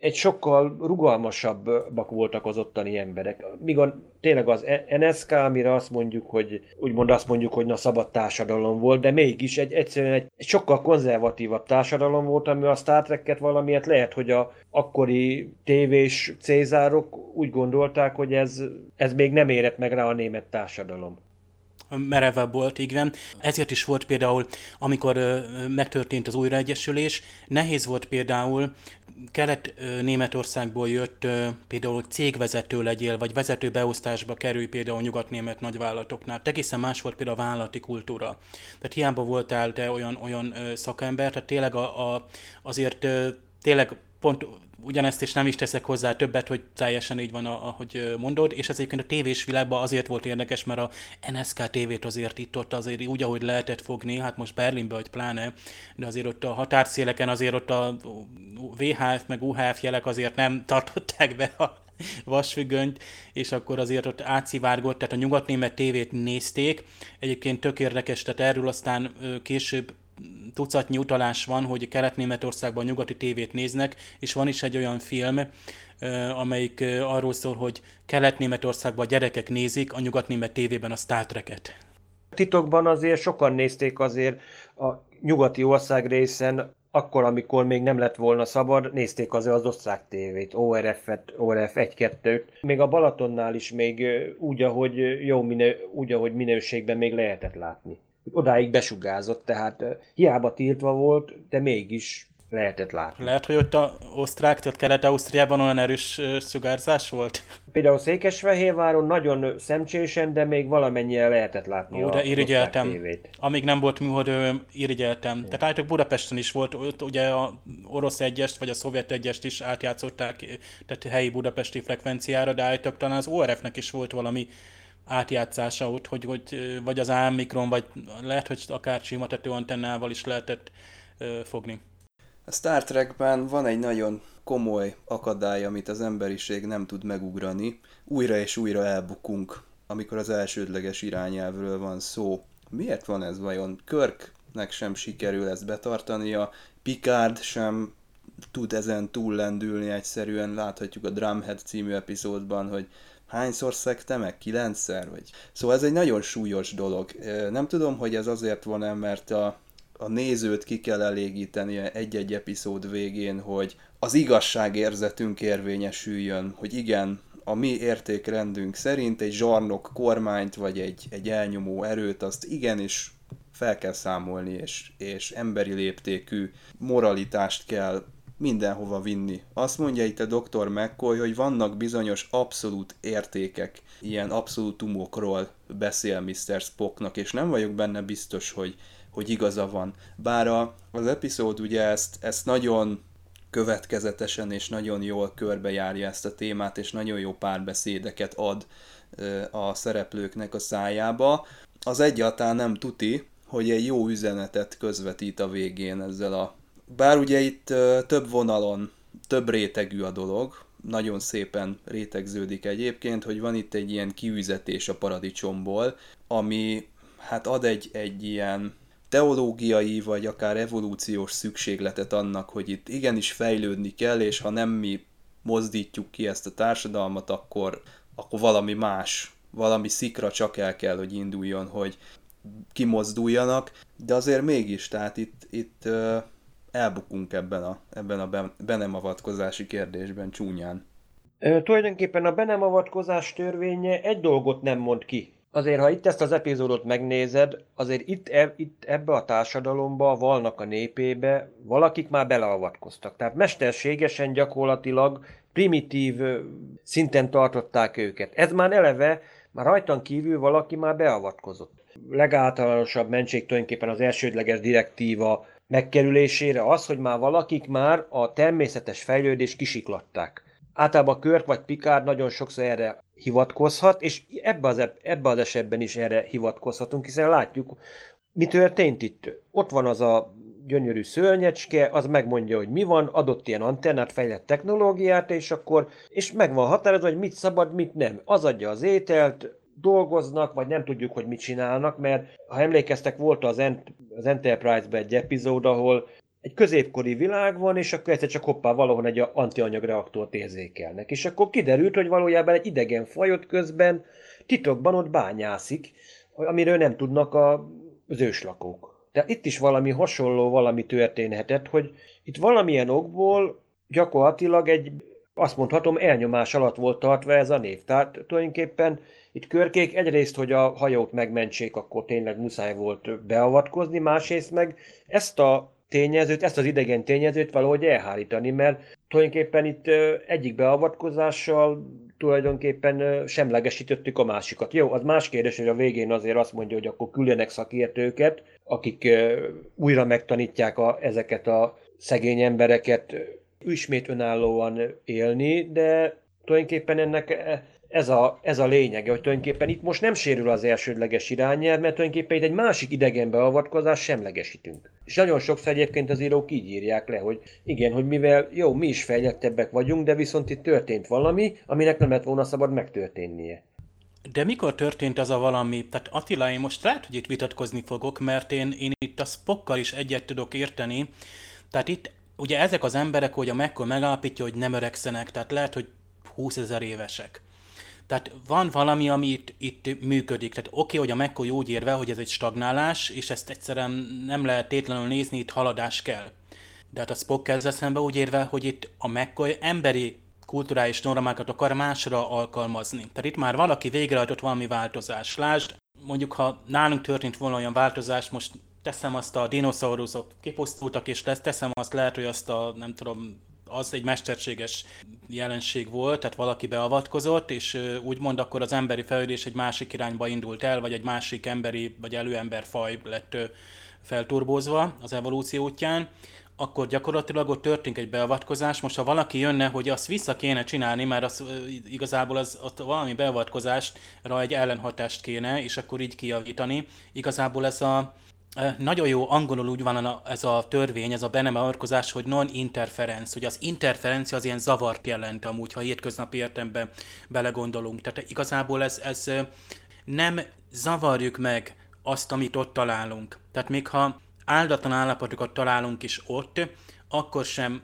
egy sokkal rugalmasabbak voltak az ottani emberek. Míg a, tényleg az NSK, amire azt mondjuk, hogy úgymond azt mondjuk, hogy na szabad társadalom volt, de mégis egy, egyszerűen egy, egy sokkal konzervatívabb társadalom volt, ami a Star Trek-et valamiért lehet, hogy a akkori tévés cézárok úgy gondolták, hogy ez, ez még nem érett meg rá a német társadalom merevebb volt, igen. Ezért is volt például, amikor megtörtént az újraegyesülés, nehéz volt például Kelet-Németországból jött például cégvezető legyél, vagy vezető beosztásba kerül például nyugat-német nagyvállalatoknál. Egészen más volt például a vállalati kultúra. Tehát hiába voltál te olyan, olyan szakember, tehát tényleg a, a, azért tényleg pont ugyanezt is nem is teszek hozzá többet, hogy teljesen így van, ahogy mondod, és ez egyébként a tévés világban azért volt érdekes, mert a NSK tévét azért itt ott azért úgy, ahogy lehetett fogni, hát most Berlinbe, vagy pláne, de azért ott a határszéleken azért ott a VHF meg UHF jelek azért nem tartották be a vasfüggönyt, és akkor azért ott átszivárgott, tehát a nyugatnémet tévét nézték. Egyébként tök érdekes, tehát erről aztán később tucatnyi utalás van, hogy Kelet-Németországban nyugati tévét néznek, és van is egy olyan film, amelyik arról szól, hogy Kelet-Németországban gyerekek nézik a nyugat-német tévében a Star Trek-et. Titokban azért sokan nézték azért a nyugati ország részen, akkor, amikor még nem lett volna szabad, nézték azért az osztrák tévét, ORF-et, ORF 1-2-t. Még a Balatonnál is még úgy, ahogy jó minő, úgy, ahogy minőségben még lehetett látni odáig besugázott, tehát hiába tiltva volt, de mégis lehetett látni. Lehet, hogy ott a osztrák, tehát Kelet-Ausztriában olyan erős sugárzás volt? Például Székesfehérváron nagyon szemcsésen, de még valamennyire lehetett látni Ó, de irigyeltem. Amíg nem volt műhold, irigyeltem. Tehát állítok Budapesten is volt, ott ugye a orosz egyest, vagy a szovjet egyest is átjátszották, tehát helyi budapesti frekvenciára, de állítok talán az ORF-nek is volt valami átjátszása ott, hogy, hogy vagy az mikron, vagy lehet, hogy akár sima tetőantennával is lehetett ö, fogni. A Star Trekben van egy nagyon komoly akadály, amit az emberiség nem tud megugrani. Újra és újra elbukunk, amikor az elsődleges irányelvről van szó. Miért van ez vajon? Körknek sem sikerül ezt betartania, Picard sem tud ezen túllendülni egyszerűen. Láthatjuk a Drumhead című epizódban, hogy hányszor szekte meg? Kilencszer? Vagy... Szóval ez egy nagyon súlyos dolog. Nem tudom, hogy ez azért van-e, mert a, a nézőt ki kell elégíteni egy-egy epizód végén, hogy az igazságérzetünk érvényesüljön, hogy igen, a mi értékrendünk szerint egy zsarnok kormányt, vagy egy, egy elnyomó erőt, azt igenis fel kell számolni, és, és emberi léptékű moralitást kell mindenhova vinni. Azt mondja itt a doktor McCoy, hogy vannak bizonyos abszolút értékek, ilyen abszolútumokról beszél Mr. Spocknak, és nem vagyok benne biztos, hogy, hogy igaza van. Bár a, az epizód ugye ezt, ezt nagyon következetesen és nagyon jól körbejárja ezt a témát, és nagyon jó párbeszédeket ad a szereplőknek a szájába. Az egyáltalán nem tuti, hogy egy jó üzenetet közvetít a végén ezzel a bár ugye itt több vonalon, több rétegű a dolog, nagyon szépen rétegződik egyébként, hogy van itt egy ilyen kiüzetés a paradicsomból, ami hát ad egy, egy ilyen teológiai vagy akár evolúciós szükségletet annak, hogy itt igenis fejlődni kell, és ha nem mi mozdítjuk ki ezt a társadalmat, akkor, akkor valami más, valami szikra csak el kell, hogy induljon, hogy kimozduljanak, de azért mégis, tehát itt, itt elbukunk ebben a, ebben a be, nem avatkozási kérdésben csúnyán. Ö, tulajdonképpen a be nem avatkozás törvénye egy dolgot nem mond ki. Azért, ha itt ezt az epizódot megnézed, azért itt, e, itt ebbe a társadalomba, valnak a népébe valakik már beleavatkoztak. Tehát mesterségesen gyakorlatilag primitív szinten tartották őket. Ez már eleve, már rajtan kívül valaki már beavatkozott. Legáltalánosabb mentség tulajdonképpen az elsődleges direktíva megkerülésére az, hogy már valakik már a természetes fejlődést kisiklatták. Általában Körk vagy Picard nagyon sokszor erre hivatkozhat, és ebbe az, ebbe az esetben is erre hivatkozhatunk, hiszen látjuk, mi történt itt. Ott van az a gyönyörű szörnyecske, az megmondja, hogy mi van, adott ilyen antennát, fejlett technológiát, és akkor, és meg van határozva, hogy mit szabad, mit nem. Az adja az ételt, dolgoznak, vagy nem tudjuk, hogy mit csinálnak, mert ha emlékeztek, volt az, Ent- az Enterprise-ben egy epizód, ahol egy középkori világ van, és akkor egyszer csak hoppá valahol egy antianyagreaktort érzékelnek. És akkor kiderült, hogy valójában egy idegen fajot közben titokban ott bányászik, amiről nem tudnak a, az őslakók. Tehát itt is valami hasonló valami történhetett, hogy itt valamilyen okból gyakorlatilag egy azt mondhatom, elnyomás alatt volt tartva ez a név. Tehát tulajdonképpen itt körkék egyrészt, hogy a hajót megmentsék, akkor tényleg muszáj volt beavatkozni, másrészt meg ezt a tényezőt, ezt az idegen tényezőt valahogy elhárítani, mert tulajdonképpen itt egyik beavatkozással tulajdonképpen semlegesítettük a másikat. Jó, az más kérdés, hogy a végén azért azt mondja, hogy akkor küldenek szakértőket, akik újra megtanítják a, ezeket a szegény embereket ismét önállóan élni, de tulajdonképpen ennek ez a, ez a lényege, hogy tulajdonképpen itt most nem sérül az elsődleges irányelv, mert tulajdonképpen itt egy másik idegen beavatkozás semlegesítünk. És nagyon sokszor egyébként az írók így írják le, hogy igen, hogy mivel jó, mi is fejlettebbek vagyunk, de viszont itt történt valami, aminek nem lett volna szabad megtörténnie. De mikor történt az a valami? Tehát Attila, én most lehet, hogy itt vitatkozni fogok, mert én, én itt a Spockkal is egyet tudok érteni. Tehát itt ugye ezek az emberek, hogy a McCoy megállapítja, hogy nem öregszenek, tehát lehet, hogy 20 ezer évesek. Tehát van valami, ami itt, itt működik. Tehát oké, okay, hogy a McCoy úgy érve, hogy ez egy stagnálás, és ezt egyszerűen nem lehet tétlenül nézni, itt haladás kell. De hát a Spock ezzel szemben úgy érve, hogy itt a McCoy emberi kulturális normákat akar másra alkalmazni. Tehát itt már valaki végrehajtott valami változás. Lásd, mondjuk ha nálunk történt volna olyan változás, most teszem azt a dinoszauruszok kipusztultak, és lesz, teszem azt lehet, hogy azt a, nem tudom, az egy mesterséges jelenség volt, tehát valaki beavatkozott, és úgymond akkor az emberi fejlődés egy másik irányba indult el, vagy egy másik emberi, vagy előember faj lett felturbózva az evolúció útján, akkor gyakorlatilag ott történik egy beavatkozás. Most ha valaki jönne, hogy azt vissza kéne csinálni, mert az, igazából az, az valami beavatkozásra egy ellenhatást kéne, és akkor így kijavítani. Igazából ez a, nagyon jó angolul úgy van ez a törvény, ez a benemarkozás, hogy non-interference. Ugye az interferencia az ilyen zavart jelent amúgy, ha hétköznapi értemben belegondolunk. Tehát igazából ez, ez nem zavarjuk meg azt, amit ott találunk. Tehát még ha áldatlan állapotokat találunk is ott, akkor sem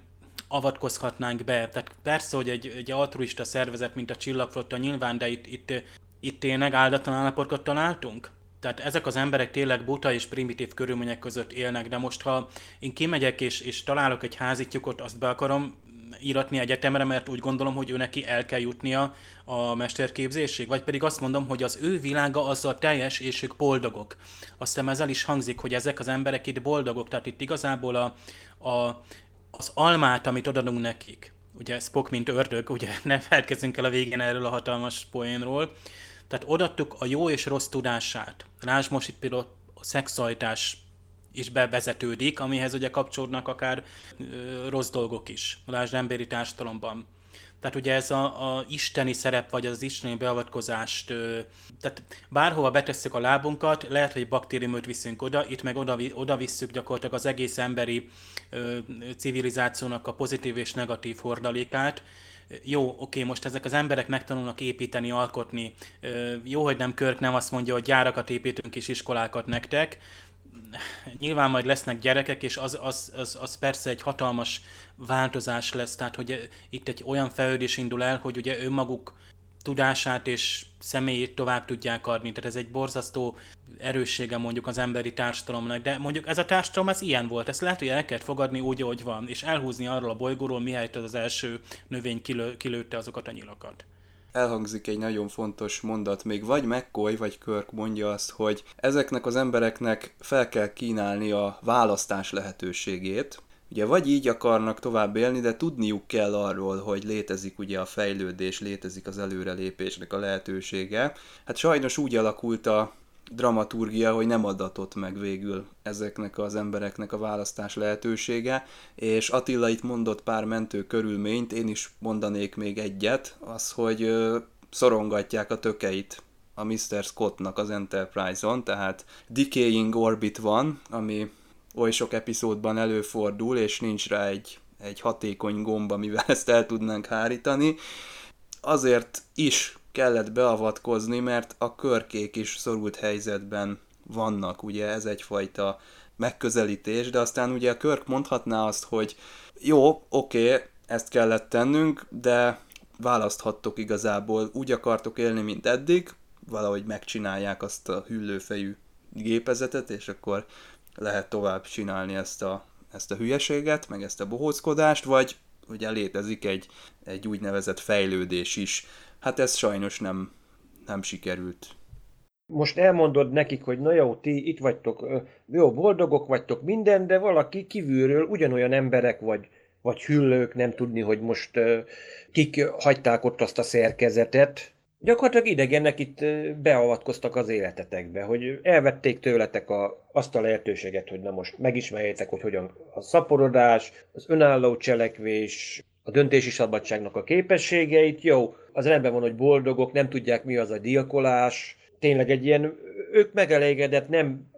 avatkozhatnánk be. Tehát persze, hogy egy, egy altruista szervezet, mint a Csillagflotta nyilván, de itt, itt, itt tényleg áldatlan állapotokat találtunk? Tehát ezek az emberek tényleg buta és primitív körülmények között élnek, de most ha én kimegyek és, és találok egy házityukot, azt be akarom íratni egyetemre, mert úgy gondolom, hogy ő neki el kell jutnia a mesterképzésig, vagy pedig azt mondom, hogy az ő világa azzal teljes, és ők boldogok. Aztán ezzel is hangzik, hogy ezek az emberek itt boldogok, tehát itt igazából a, a, az almát, amit odadunk nekik, ugye Spock, mint ördög, ugye ne felkezzünk el a végén erről a hatalmas poénról, tehát odattuk a jó és rossz tudását. Lásd most itt például a szexualitás is bevezetődik, amihez ugye kapcsolódnak akár ö, rossz dolgok is. Lásd emberi társadalomban. Tehát ugye ez a, a isteni szerep, vagy az isteni beavatkozást, ö, tehát bárhova betesszük a lábunkat, lehet, hogy baktériumot viszünk oda, itt meg oda, oda visszük gyakorlatilag az egész emberi ö, civilizációnak a pozitív és negatív hordalékát, jó, oké, most ezek az emberek megtanulnak építeni, alkotni, jó, hogy nem Körk nem azt mondja, hogy gyárakat építünk és iskolákat nektek, nyilván majd lesznek gyerekek, és az, az, az, az persze egy hatalmas változás lesz, tehát hogy itt egy olyan fejlődés indul el, hogy ugye önmaguk tudását és személyét tovább tudják adni. Tehát ez egy borzasztó erőssége mondjuk az emberi társadalomnak, de mondjuk ez a társadalom ez ilyen volt, ezt lehet, hogy el kell fogadni úgy, ahogy van, és elhúzni arról a bolygóról, mihelyt az első növény kilő, kilőtte azokat a nyilakat. Elhangzik egy nagyon fontos mondat, még. Vagy McCoy, vagy Kirk mondja azt, hogy ezeknek az embereknek fel kell kínálni a választás lehetőségét, Ugye vagy így akarnak tovább élni, de tudniuk kell arról, hogy létezik ugye a fejlődés, létezik az előrelépésnek a lehetősége. Hát sajnos úgy alakult a dramaturgia, hogy nem adatott meg végül ezeknek az embereknek a választás lehetősége, és Attila itt mondott pár mentő körülményt, én is mondanék még egyet, az, hogy szorongatják a tökeit a Mr. Scottnak az Enterprise-on, tehát Decaying Orbit van, ami oly sok epizódban előfordul, és nincs rá egy, egy hatékony gomb, amivel ezt el tudnánk hárítani. Azért is kellett beavatkozni, mert a körkék is szorult helyzetben vannak, ugye ez egyfajta megközelítés, de aztán ugye a körk mondhatná azt, hogy jó, oké, okay, ezt kellett tennünk, de választhattok igazából, úgy akartok élni, mint eddig, valahogy megcsinálják azt a hüllőfejű gépezetet, és akkor lehet tovább csinálni ezt a, ezt a hülyeséget, meg ezt a bohóckodást, vagy ugye létezik egy, egy úgynevezett fejlődés is. Hát ez sajnos nem, nem sikerült. Most elmondod nekik, hogy na jó, ti itt vagytok, jó, boldogok vagytok minden, de valaki kívülről ugyanolyan emberek vagy, vagy hüllők, nem tudni, hogy most kik hagyták ott azt a szerkezetet. Gyakorlatilag idegenek itt beavatkoztak az életetekbe, hogy elvették tőletek a, azt a lehetőséget, hogy na most megismerjétek, hogy hogyan a szaporodás, az önálló cselekvés, a döntési szabadságnak a képességeit. Jó, az rendben van, hogy boldogok, nem tudják mi az a diakolás, tényleg egy ilyen, ők megelégedett, nem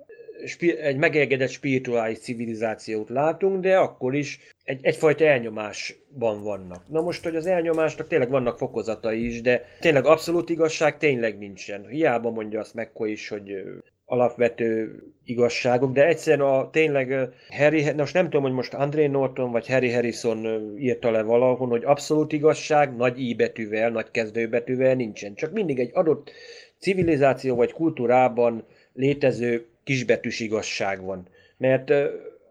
egy megelégedett spirituális civilizációt látunk, de akkor is egy, egyfajta elnyomásban vannak. Na most, hogy az elnyomásnak tényleg vannak fokozatai is, de tényleg abszolút igazság tényleg nincsen. Hiába mondja azt Mekko is, hogy alapvető igazságok, de egyszerűen a tényleg Harry, most nem tudom, hogy most André Norton vagy Harry Harrison írta le valahol, hogy abszolút igazság nagy i betűvel, nagy kezdőbetűvel nincsen. Csak mindig egy adott civilizáció vagy kultúrában létező kisbetűs igazság van. Mert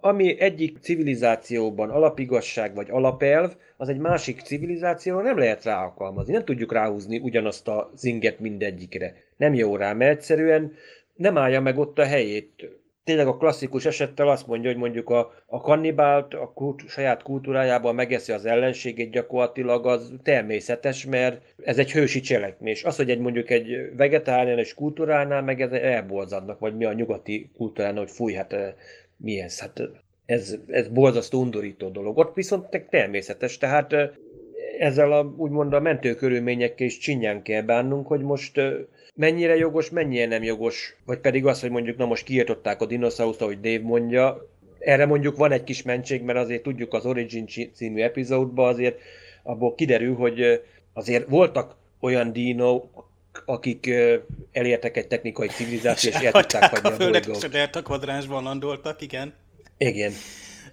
ami egyik civilizációban alapigazság vagy alapelv, az egy másik civilizációra nem lehet ráalkalmazni. Nem tudjuk ráhúzni ugyanazt a zinget mindegyikre. Nem jó rá, mert egyszerűen nem állja meg ott a helyét tényleg a klasszikus esettel azt mondja, hogy mondjuk a, a kannibált a kult, saját kultúrájában megeszi az ellenségét gyakorlatilag az természetes, mert ez egy hősi cselekmés. Az, hogy egy mondjuk egy vegetáriánus kultúránál meg ez elborzadnak, vagy mi a nyugati kultúránál, hogy fúj, eh, mi ez? Hát ez, ez borzasztó undorító dolog. Ott viszont természetes, tehát eh, ezzel a, úgymond a mentőkörülményekkel is csinyán kell bánnunk, hogy most mennyire jogos, mennyire nem jogos, vagy pedig az, hogy mondjuk na most kiirtották a dinoszaurusz, ahogy Dave mondja, erre mondjuk van egy kis mentség, mert azért tudjuk az Origin című epizódban azért abból kiderül, hogy azért voltak olyan dinók, akik elértek egy technikai civilizációt, és el tudták hagyni a bolygót. És a kvadránsban landoltak, igen. Igen.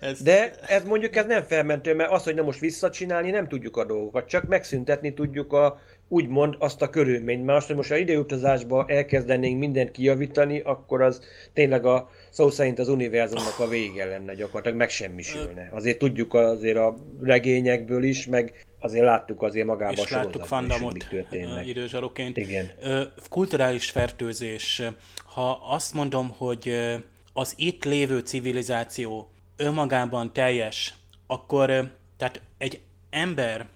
Ez... De ez mondjuk ez nem felmentő, mert az, hogy nem most visszacsinálni, nem tudjuk a dolgokat, csak megszüntetni tudjuk a, úgymond azt a körülményt. Mert azt, hogy most a időutazásba elkezdenénk mindent kijavítani, akkor az tényleg a szó szerint az univerzumnak a vége lenne gyakorlatilag, megsemmisülne. Azért tudjuk azért a regényekből is, meg azért láttuk azért magában és a láttuk Fandamot időzsaroként. Igen. Kulturális fertőzés. Ha azt mondom, hogy az itt lévő civilizáció önmagában teljes, akkor tehát egy ember,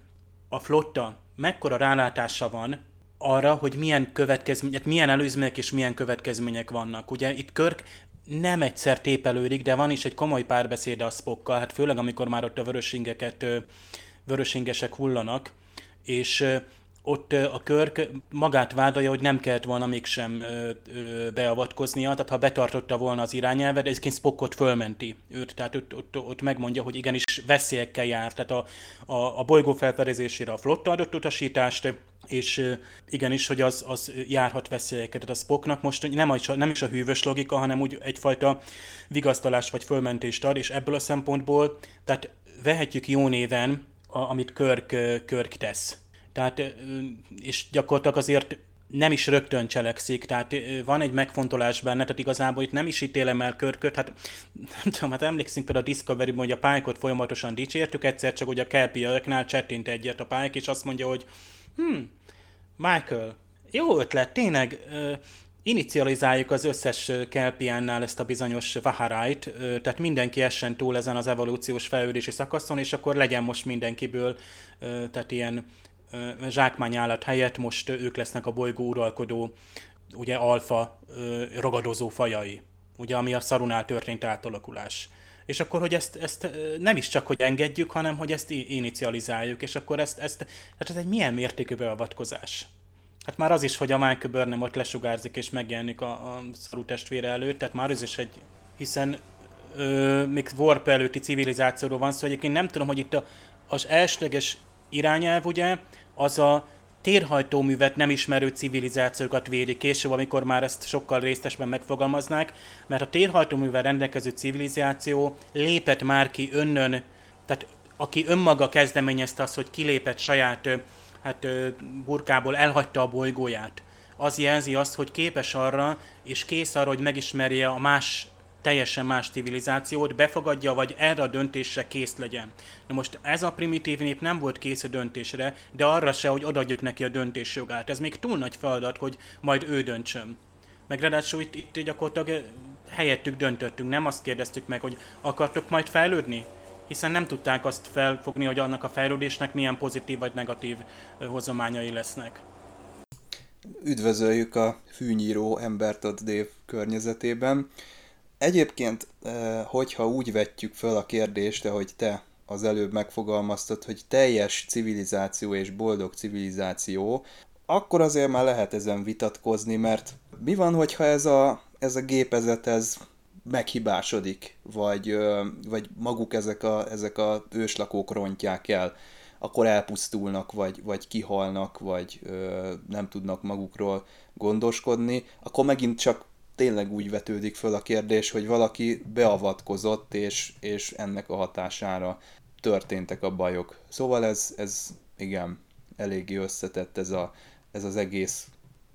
a flotta mekkora rálátása van arra, hogy milyen következmények, milyen előzmények és milyen következmények vannak. Ugye itt Körk nem egyszer tépelődik, de van is egy komoly párbeszéd a Spockkal, hát főleg amikor már ott a vörösingeket, vörösingesek hullanak, és ott a Körk magát vádolja, hogy nem kellett volna mégsem beavatkoznia, tehát ha betartotta volna az irányelvet, egyébként Spockot fölmenti őt, tehát ott, ott, ott megmondja, hogy igenis veszélyekkel jár, tehát a, a, a bolygó felfedezésére a flotta adott utasítást, és igenis, hogy az, az járhat veszélyeket. Tehát a Spocknak most nem, a, nem is a hűvös logika, hanem úgy egyfajta vigasztalás vagy fölmentést ad, és ebből a szempontból, tehát vehetjük jó néven, amit Körk, Körk tesz. Tehát, és gyakorlatilag azért nem is rögtön cselekszik, tehát van egy megfontolás benne, tehát igazából itt nem is ítélem el körköt, hát nem tudom, hát emlékszünk például a discovery hogy a pályákot folyamatosan dicsértük, egyszer csak hogy a kelpiaknál csettint egyet a pályák, és azt mondja, hogy hm, Michael, jó ötlet, tényleg, inicializáljuk az összes kelpiánnál ezt a bizonyos Vaharait, tehát mindenki essen túl ezen az evolúciós fejlődési szakaszon, és akkor legyen most mindenkiből, tehát ilyen zsákmányállat helyett most ők lesznek a bolygó uralkodó, ugye alfa ragadozó fajai, ugye ami a szarunál történt átalakulás. És akkor, hogy ezt, ezt nem is csak, hogy engedjük, hanem hogy ezt inicializáljuk, és akkor ezt, ezt hát ez egy milyen mértékű beavatkozás. Hát már az is, hogy a Michael Burnham ott lesugárzik és megjelenik a, a szarú testvére előtt, tehát már ez is egy, hiszen ö, még Warp előtti civilizációról van szó, egyébként nem tudom, hogy itt a, az elsőleges irányelv ugye, az a térhajtóművet nem ismerő civilizációkat védi később, amikor már ezt sokkal részesben megfogalmaznák, mert a térhajtóművel rendelkező civilizáció lépett már ki önnön, tehát aki önmaga kezdeményezte azt, hogy kilépett saját hát, burkából, elhagyta a bolygóját, az jelzi azt, hogy képes arra, és kész arra, hogy megismerje a más teljesen más civilizációt befogadja, vagy erre a döntésre kész legyen. Na most ez a primitív nép nem volt kész a döntésre, de arra se, hogy odaadjuk neki a döntésjogát. Ez még túl nagy feladat, hogy majd ő döntsön. Meg ráadásul itt, itt gyakorlatilag helyettük döntöttünk, nem azt kérdeztük meg, hogy akartok majd fejlődni? Hiszen nem tudták azt felfogni, hogy annak a fejlődésnek milyen pozitív vagy negatív hozományai lesznek. Üdvözöljük a fűnyíró embert a Dév környezetében. Egyébként, hogyha úgy vetjük föl a kérdést, ahogy te az előbb megfogalmaztad, hogy teljes civilizáció és boldog civilizáció, akkor azért már lehet ezen vitatkozni, mert mi van, hogyha ez a, ez a gépezet ez meghibásodik, vagy, vagy maguk ezek a, ezek a őslakók rontják el, akkor elpusztulnak, vagy, vagy kihalnak, vagy nem tudnak magukról gondoskodni, akkor megint csak tényleg úgy vetődik föl a kérdés, hogy valaki beavatkozott, és, és ennek a hatására történtek a bajok. Szóval ez, ez igen, eléggé összetett ez, a, ez az egész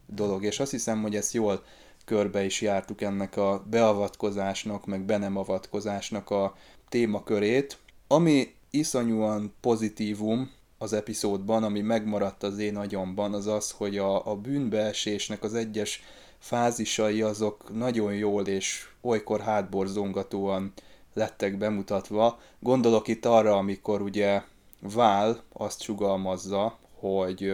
dolog, és azt hiszem, hogy ezt jól körbe is jártuk ennek a beavatkozásnak, meg be nem avatkozásnak a témakörét. Ami iszonyúan pozitívum az epizódban, ami megmaradt az én agyamban, az az, hogy a, a bűnbeesésnek az egyes fázisai azok nagyon jól és olykor hátborzongatóan lettek bemutatva. Gondolok itt arra, amikor ugye Vál azt sugalmazza, hogy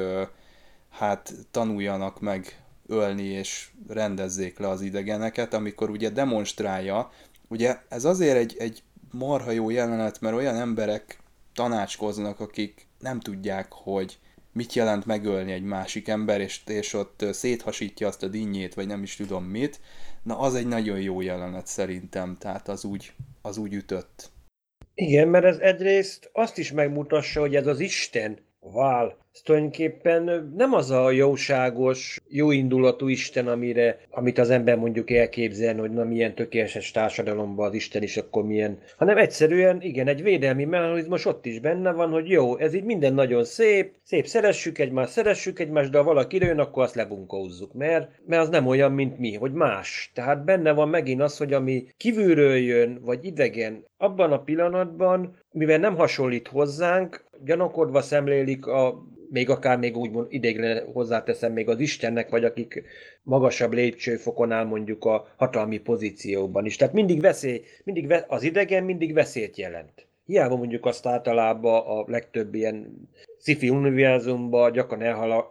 hát tanuljanak meg ölni és rendezzék le az idegeneket, amikor ugye demonstrálja, ugye ez azért egy, egy marha jó jelenet, mert olyan emberek tanácskoznak, akik nem tudják, hogy mit jelent megölni egy másik ember, és, és ott széthasítja azt a dinnyét, vagy nem is tudom mit. Na, az egy nagyon jó jelenet szerintem, tehát az úgy, az úgy ütött. Igen, mert ez egyrészt azt is megmutassa, hogy ez az Isten, Vál, ez tulajdonképpen nem az a jóságos, jóindulatú Isten, amire, amit az ember mondjuk elképzelni, hogy na milyen tökéletes társadalomban az Isten is akkor milyen, hanem egyszerűen igen, egy védelmi mechanizmus ott is benne van, hogy jó, ez így minden nagyon szép, szép, szeressük egymást, szeressük egymást, de ha valaki jön, akkor azt lebunkózzuk, mert, mert az nem olyan, mint mi, hogy más. Tehát benne van megint az, hogy ami kívülről jön, vagy idegen, abban a pillanatban, mivel nem hasonlít hozzánk, gyanakodva szemlélik a még akár még úgymond idegre hozzáteszem még az Istennek, vagy akik magasabb lépcsőfokon áll mondjuk a hatalmi pozícióban is. Tehát mindig veszély, mindig ve, az idegen mindig veszélyt jelent. Hiába mondjuk azt általában a legtöbb ilyen sci-fi univerzumban gyakran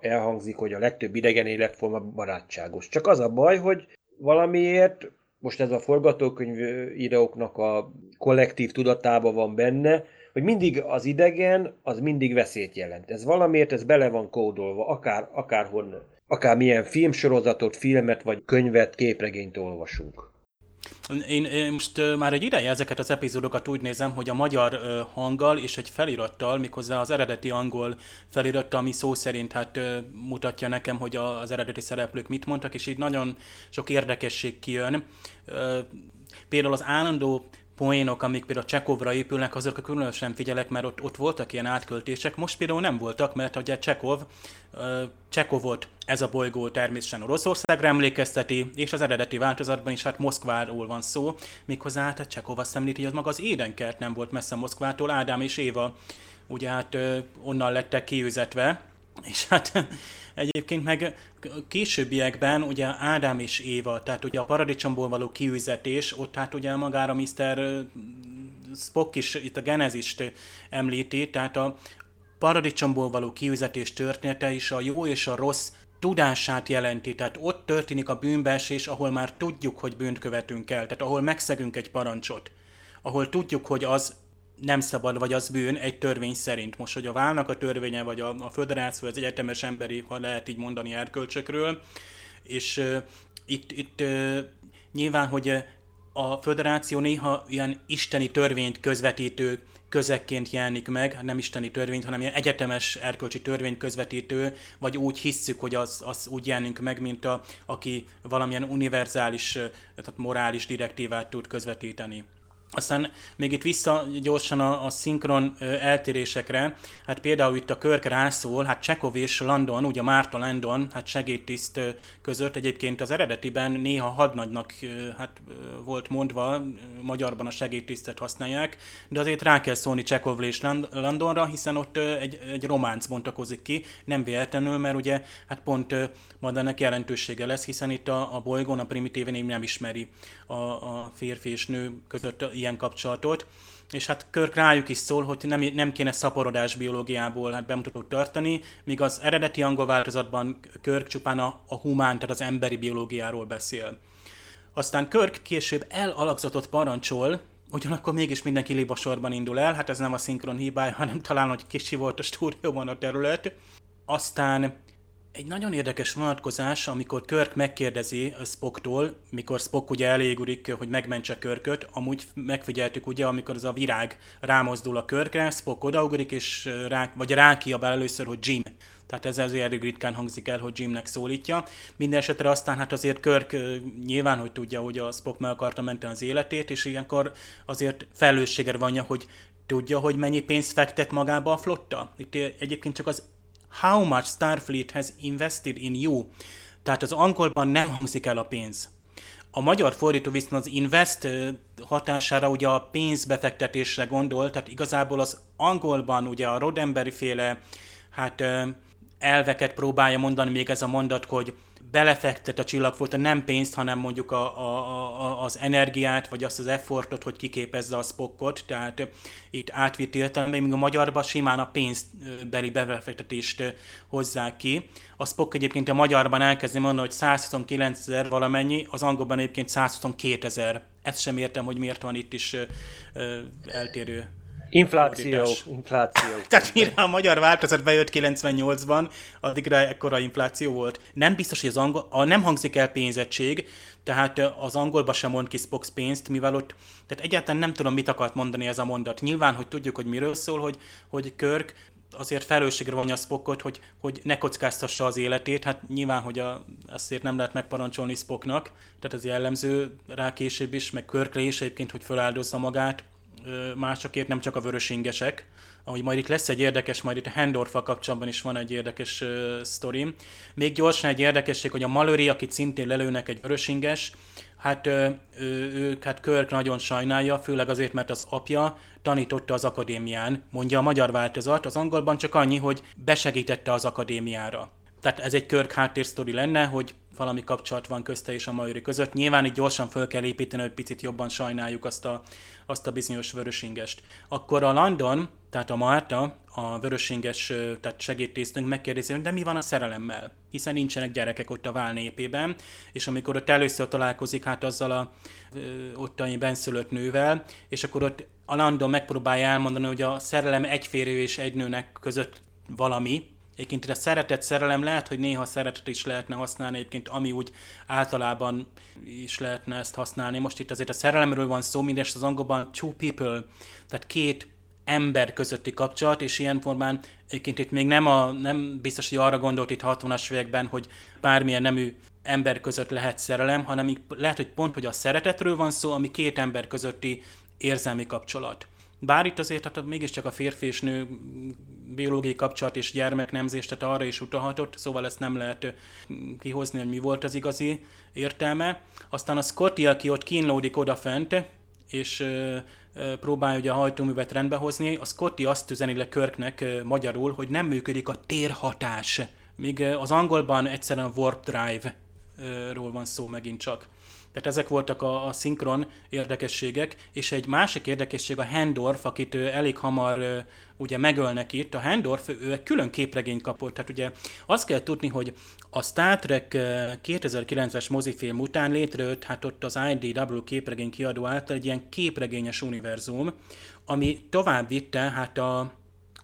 elhangzik, hogy a legtöbb idegen életforma barátságos. Csak az a baj, hogy valamiért most ez a forgatókönyvíróknak a kollektív tudatában van benne, hogy mindig az idegen, az mindig veszélyt jelent. Ez valamiért, ez bele van kódolva, akár, akárhonnan. Akár milyen filmsorozatot, filmet, vagy könyvet, képregényt olvasunk. Én, én most már egy ideje ezeket az epizódokat úgy nézem, hogy a magyar hanggal és egy felirattal, méghozzá az eredeti angol felirattal, ami szó szerint hát mutatja nekem, hogy az eredeti szereplők mit mondtak, és így nagyon sok érdekesség kijön. Például az állandó poénok, amik például Csekovra épülnek, azokra különösen figyelek, mert ott, ott voltak ilyen átköltések. Most például nem voltak, mert ugye Csekov, Csekovot ez a bolygó természetesen Oroszországra emlékezteti, és az eredeti változatban is hát Moszkváról van szó, méghozzá hát Csekov azt hogy az maga az édenkert nem volt messze Moszkvától, Ádám és Éva ugye hát onnan lettek kiüzetve, és hát Egyébként meg későbbiekben ugye Ádám és Éva, tehát ugye a paradicsomból való kiüzetés, ott hát ugye magára Mr. Spock is itt a genezist említi, tehát a paradicsomból való kiüzetés története is a jó és a rossz tudását jelenti, tehát ott történik a bűnbeesés, ahol már tudjuk, hogy bűnt követünk el, tehát ahol megszegünk egy parancsot, ahol tudjuk, hogy az nem szabad, vagy az bűn egy törvény szerint. Most, hogy a válnak a törvénye, vagy a, a föderáció, az egyetemes emberi, ha lehet így mondani, erkölcsökről, és uh, itt, itt uh, nyilván, hogy a föderáció néha ilyen isteni törvényt közvetítő közekként jelenik meg, nem isteni törvényt, hanem ilyen egyetemes erkölcsi törvény közvetítő, vagy úgy hisszük, hogy az, az úgy jelenik meg, mint a, aki valamilyen univerzális, tehát morális direktívát tud közvetíteni. Aztán még itt vissza gyorsan a, a szinkron eltérésekre, hát például itt a Körk rászól, hát Csekov és Landon, ugye Márta Landon, hát segédtiszt között egyébként az eredetiben néha hadnagynak hát volt mondva, magyarban a segédtisztet használják, de azért rá kell szólni Csekov és Landonra, hiszen ott egy, egy románc bontakozik ki, nem véletlenül, mert ugye hát pont majd ennek jelentősége lesz, hiszen itt a, a bolygón a primitív nem ismeri a, a férfi és nő között ilyen kapcsolatot, és hát Körk rájuk is szól, hogy nem, nem kéne szaporodás biológiából hát bemutatót tartani, míg az eredeti angol változatban Körk csupán a, a humán, tehát az emberi biológiáról beszél. Aztán Körk később elalakzatot parancsol, ugyanakkor mégis mindenki libasorban indul el, hát ez nem a szinkron hibája, hanem talán, hogy kicsi volt a stúdióban a terület. Aztán egy nagyon érdekes vonatkozás, amikor Körk megkérdezi Spocktól, mikor Spock ugye elégurik, hogy megmentse Körköt, amúgy megfigyeltük ugye, amikor az a virág rámozdul a Körkre, Spock odaugrik, és rá, vagy rákiabál először, hogy Jim. Tehát ez azért elég ritkán hangzik el, hogy Jimnek szólítja. Minden esetre aztán hát azért Körk nyilván, hogy tudja, hogy a Spock meg akarta menteni az életét, és ilyenkor azért felelőssége van, hogy tudja, hogy mennyi pénzt fektet magába a flotta. Itt egyébként csak az how much Starfleet has invested in you. Tehát az angolban nem hangzik el a pénz. A magyar fordító viszont az invest hatására ugye a pénzbefektetésre gondol, tehát igazából az angolban ugye a Roddenberry féle hát elveket próbálja mondani még ez a mondat, hogy belefektet a csillagflóta nem pénzt, hanem mondjuk a, a, a, az energiát, vagy azt az effortot, hogy kiképezze a spokkot, tehát itt átvitt értelemben, míg a magyarban simán a pénzbeli befektetést hozzák ki. A Spock egyébként a magyarban elkezdi mondani, hogy 129 ezer valamennyi, az angolban egyébként 122 ezer. Ezt sem értem, hogy miért van itt is eltérő Infláció, infláció. Tehát mire a magyar változat bejött 98-ban, addigra ekkora infláció volt. Nem biztos, hogy az angol, a nem hangzik el pénzettség, tehát az angolba sem mond ki Spox pénzt, mivel ott, tehát egyáltalán nem tudom, mit akart mondani ez a mondat. Nyilván, hogy tudjuk, hogy miről szól, hogy, hogy Körk azért felelősségre vonja Spockot, hogy, hogy ne kockáztassa az életét. Hát nyilván, hogy a, azért nem lehet megparancsolni Spocknak, tehát ez jellemző rá később is, meg Körkre is egyébként, hogy feláldozza magát másokért, nem csak a vörösingesek. Ahogy majd itt lesz egy érdekes, majd itt Hendorfa kapcsolatban is van egy érdekes uh, sztori. Még gyorsan egy érdekesség, hogy a Mallory, akit szintén lelőnek egy vörösinges, hát ő, ő, hát Körk nagyon sajnálja, főleg azért, mert az apja tanította az akadémián, mondja a magyar változat, az angolban csak annyi, hogy besegítette az akadémiára. Tehát ez egy Körk háttérsztori lenne, hogy valami kapcsolat van közte és a Majori között. Nyilván itt gyorsan föl kell építeni, hogy picit jobban sajnáljuk azt a, azt a bizonyos vörösingest. Akkor a London, tehát a Márta, a vörösinges tehát segédtésztünk megkérdezi, hogy de mi van a szerelemmel? Hiszen nincsenek gyerekek ott a vál népében, és amikor ott először találkozik hát azzal a ottani benszülött nővel, és akkor ott a Landon megpróbálja elmondani, hogy a szerelem egy férő és egy nőnek között valami, Egyébként a szeretet szerelem lehet, hogy néha szeretet is lehetne használni, egyébként ami úgy általában is lehetne ezt használni. Most itt azért a szerelemről van szó, mindest az angolban two people, tehát két ember közötti kapcsolat, és ilyen formán egyébként itt még nem, a, nem biztos, hogy arra gondolt itt 60-as években, hogy bármilyen nemű ember között lehet szerelem, hanem lehet, hogy pont, hogy a szeretetről van szó, ami két ember közötti érzelmi kapcsolat. Bár itt azért hát mégiscsak a férfi és nő biológiai kapcsolat és gyermeknemzés, tehát arra is utalhatott, szóval ezt nem lehet kihozni, hogy mi volt az igazi értelme. Aztán a Scotty, aki ott kínlódik odafent, és próbálja ugye a hajtóművet rendbehozni, a Scotty azt üzeni le Körknek magyarul, hogy nem működik a térhatás, míg az angolban egyszerűen warp drive-ról van szó megint csak. Tehát ezek voltak a, a szinkron érdekességek, és egy másik érdekesség a Hendorf, akit ő elég hamar ugye megölnek itt. A Hendorf, ő egy külön képregényt kapott, tehát ugye azt kell tudni, hogy a Star Trek 2009-es mozifilm után létrejött, hát ott az IDW képregény kiadó által egy ilyen képregényes univerzum, ami tovább vitte hát a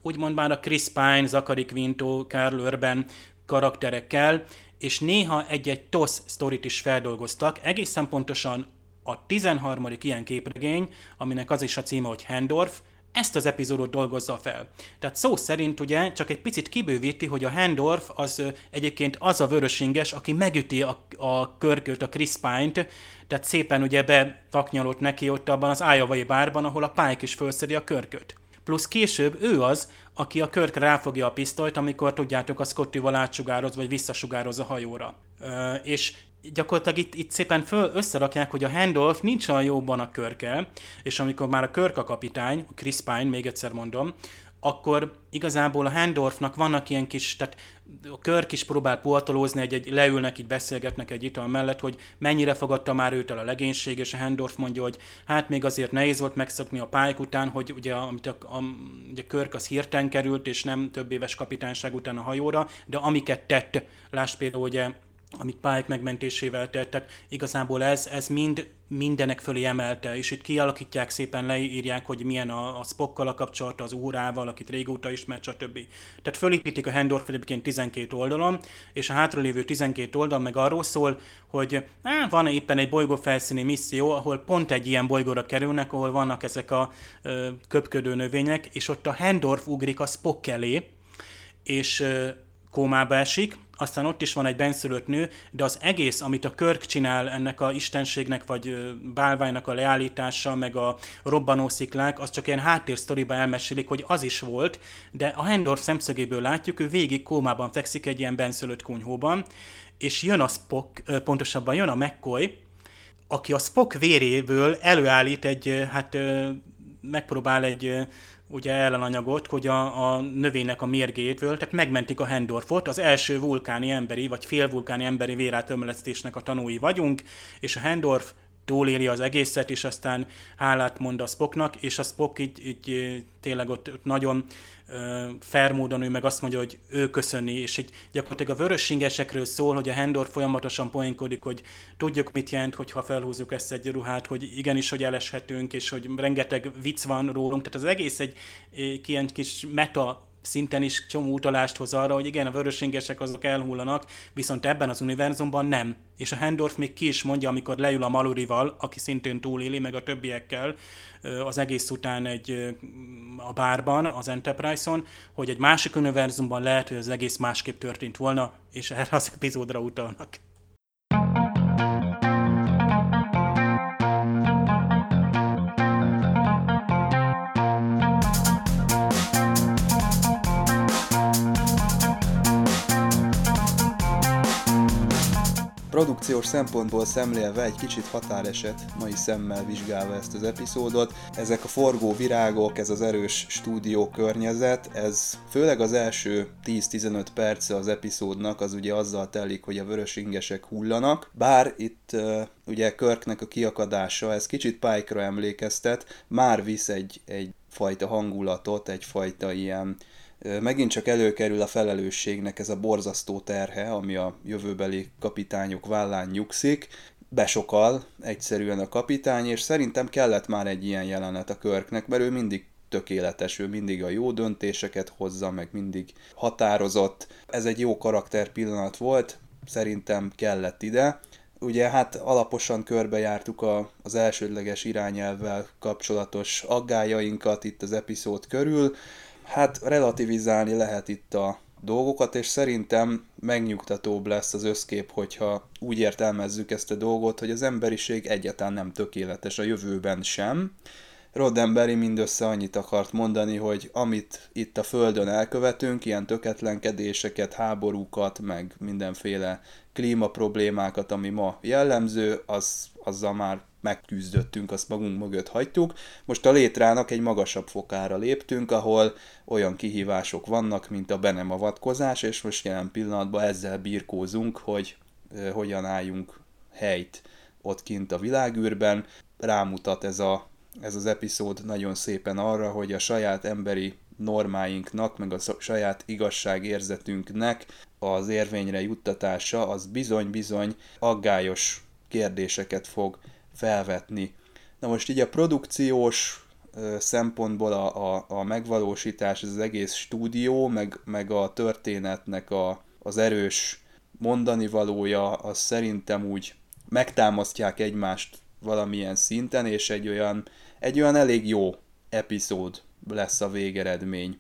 úgymond már a Chris Pine, Zachary Quinto, Carl Urban karakterekkel, és néha egy-egy TOS sztorit is feldolgoztak, egészen pontosan a 13. ilyen képregény, aminek az is a címe, hogy Hendorf, ezt az epizódot dolgozza fel. Tehát szó szerint ugye csak egy picit kibővíti, hogy a Handorf az egyébként az a vörösinges, aki megüti a, a körköt, a Chris Pine-t, tehát szépen ugye betaknyalott neki ott abban az Iowa bárban, ahol a Pike is felszedi a körköt. Plusz később ő az, aki a körkre ráfogja a pisztolyt, amikor tudjátok a Scotty-val átsugároz, vagy visszasugároz a hajóra. Ö, és gyakorlatilag itt, itt szépen föl összerakják, hogy a Handolf nincs olyan jóban a körkel, és amikor már a körk a kapitány, Chris Pine, még egyszer mondom, akkor igazából a Handorfnak vannak ilyen kis, tehát a Körk is próbál poltolózni, egy, egy, leülnek, így beszélgetnek egy ital mellett, hogy mennyire fogadta már őt el a legénység, és a Handorf mondja, hogy hát még azért nehéz volt megszokni a pályák után, hogy ugye, amit a, a, ugye Körk az hirtelen került, és nem több éves kapitányság után a hajóra, de amiket tett, láss például ugye amit pályák megmentésével tettek, igazából ez, ez mind mindenek fölé emelte, és itt kialakítják szépen, leírják, hogy milyen a, a Spockkal a kapcsolat, az órával, akit régóta ismert, stb. Tehát fölépítik a Hendorf egyébként 12 oldalon, és a hátralévő 12 oldal meg arról szól, hogy á, van éppen egy bolygó felszíni misszió, ahol pont egy ilyen bolygóra kerülnek, ahol vannak ezek a ö, köpködő növények, és ott a Hendorf ugrik a Spock elé, és ö, kómába esik, aztán ott is van egy benszülött nő, de az egész, amit a Körk csinál ennek a istenségnek, vagy bálványnak a leállítása, meg a robbanósziklák, az csak ilyen háttérsztoriba elmesélik, hogy az is volt, de a Hendor szemszögéből látjuk, ő végig kómában fekszik egy ilyen benszülött kunyhóban, és jön a Spock, pontosabban jön a McCoy, aki a Spock véréből előállít egy, hát megpróbál egy ugye ellenanyagot, hogy a, a növénynek a mérgétől, tehát megmentik a Hendorfot, az első vulkáni emberi, vagy félvulkáni emberi vérátömlesztésnek a tanúi vagyunk, és a Hendorf túléli az egészet, és aztán hálát mond a Spocknak, és a Spock így, így tényleg ott, ott nagyon fair módon ő meg azt mondja, hogy ő köszöni, és így gyakorlatilag a vörössingesekről szól, hogy a Hendor folyamatosan poénkodik, hogy tudjuk mit jelent, hogyha felhúzzuk ezt egy ruhát, hogy igenis, hogy eleshetünk, és hogy rengeteg vicc van rólunk, tehát az egész egy, egy ilyen kis meta szinten is csomó utalást hoz arra, hogy igen, a vörösingesek azok elhullanak, viszont ebben az univerzumban nem. És a Hendorf még ki is mondja, amikor leül a Malurival, aki szintén túléli, meg a többiekkel, az egész után egy, a bárban, az Enterprise-on, hogy egy másik univerzumban lehet, hogy az egész másképp történt volna, és erre az epizódra utalnak. Produkciós szempontból szemlélve egy kicsit határeset, mai szemmel vizsgálva ezt az epizódot. Ezek a forgó virágok, ez az erős stúdió környezet, ez főleg az első 10-15 perce az epizódnak, az ugye azzal telik, hogy a vörös ingesek hullanak. Bár itt uh, ugye Körknek a kiakadása, ez kicsit Pike-ra emlékeztet, már visz egy, egy fajta hangulatot, egyfajta ilyen megint csak előkerül a felelősségnek ez a borzasztó terhe, ami a jövőbeli kapitányok vállán nyugszik, besokal egyszerűen a kapitány, és szerintem kellett már egy ilyen jelenet a körknek, mert ő mindig tökéletes, ő mindig a jó döntéseket hozza, meg mindig határozott. Ez egy jó karakter pillanat volt, szerintem kellett ide. Ugye hát alaposan körbejártuk a, az elsődleges irányelvvel kapcsolatos aggájainkat itt az epizód körül, hát relativizálni lehet itt a dolgokat, és szerintem megnyugtatóbb lesz az összkép, hogyha úgy értelmezzük ezt a dolgot, hogy az emberiség egyáltalán nem tökéletes a jövőben sem. Roddenberry mindössze annyit akart mondani, hogy amit itt a Földön elkövetünk, ilyen töketlenkedéseket, háborúkat, meg mindenféle klímaproblémákat, ami ma jellemző, az, azzal már megküzdöttünk, azt magunk mögött hagytuk. Most a létrának egy magasabb fokára léptünk, ahol olyan kihívások vannak, mint a be avatkozás, és most jelen pillanatban ezzel birkózunk, hogy hogyan álljunk helyt ott kint a világűrben. Rámutat ez, a, ez az epizód nagyon szépen arra, hogy a saját emberi normáinknak, meg a saját igazságérzetünknek az érvényre juttatása az bizony-bizony aggályos kérdéseket fog felvetni. Na most így a produkciós szempontból a, a, a megvalósítás, az egész stúdió, meg, meg a történetnek a, az erős mondani valója, az szerintem úgy megtámasztják egymást valamilyen szinten, és egy olyan, egy olyan elég jó epizód lesz a végeredmény.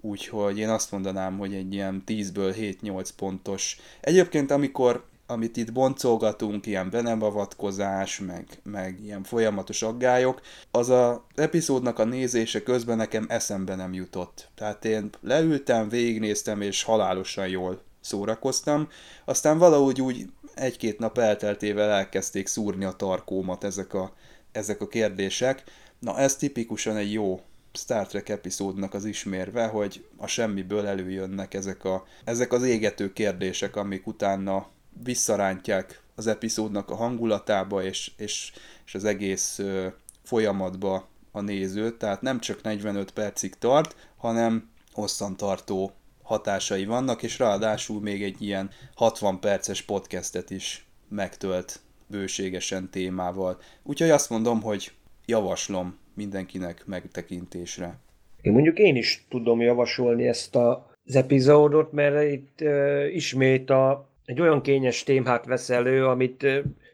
Úgyhogy én azt mondanám, hogy egy ilyen 10-ből 7-8 pontos. Egyébként amikor amit itt boncolgatunk, ilyen benemavatkozás, meg, meg ilyen folyamatos aggályok, az a epizódnak a nézése közben nekem eszembe nem jutott. Tehát én leültem, végignéztem, és halálosan jól szórakoztam. Aztán valahogy úgy egy-két nap elteltével elkezdték szúrni a tarkómat ezek a, ezek a kérdések. Na ez tipikusan egy jó Star Trek epizódnak az ismérve, hogy a semmiből előjönnek ezek, a, ezek az égető kérdések, amik utána visszarántják az epizódnak a hangulatába és, és, és az egész ö, folyamatba a nézőt, tehát nem csak 45 percig tart, hanem hosszantartó hatásai vannak, és ráadásul még egy ilyen 60 perces podcastet is megtölt bőségesen témával. Úgyhogy azt mondom, hogy javaslom mindenkinek megtekintésre. Én mondjuk én is tudom javasolni ezt a, az epizódot, mert itt uh, ismét a, egy olyan kényes témát vesz elő, amit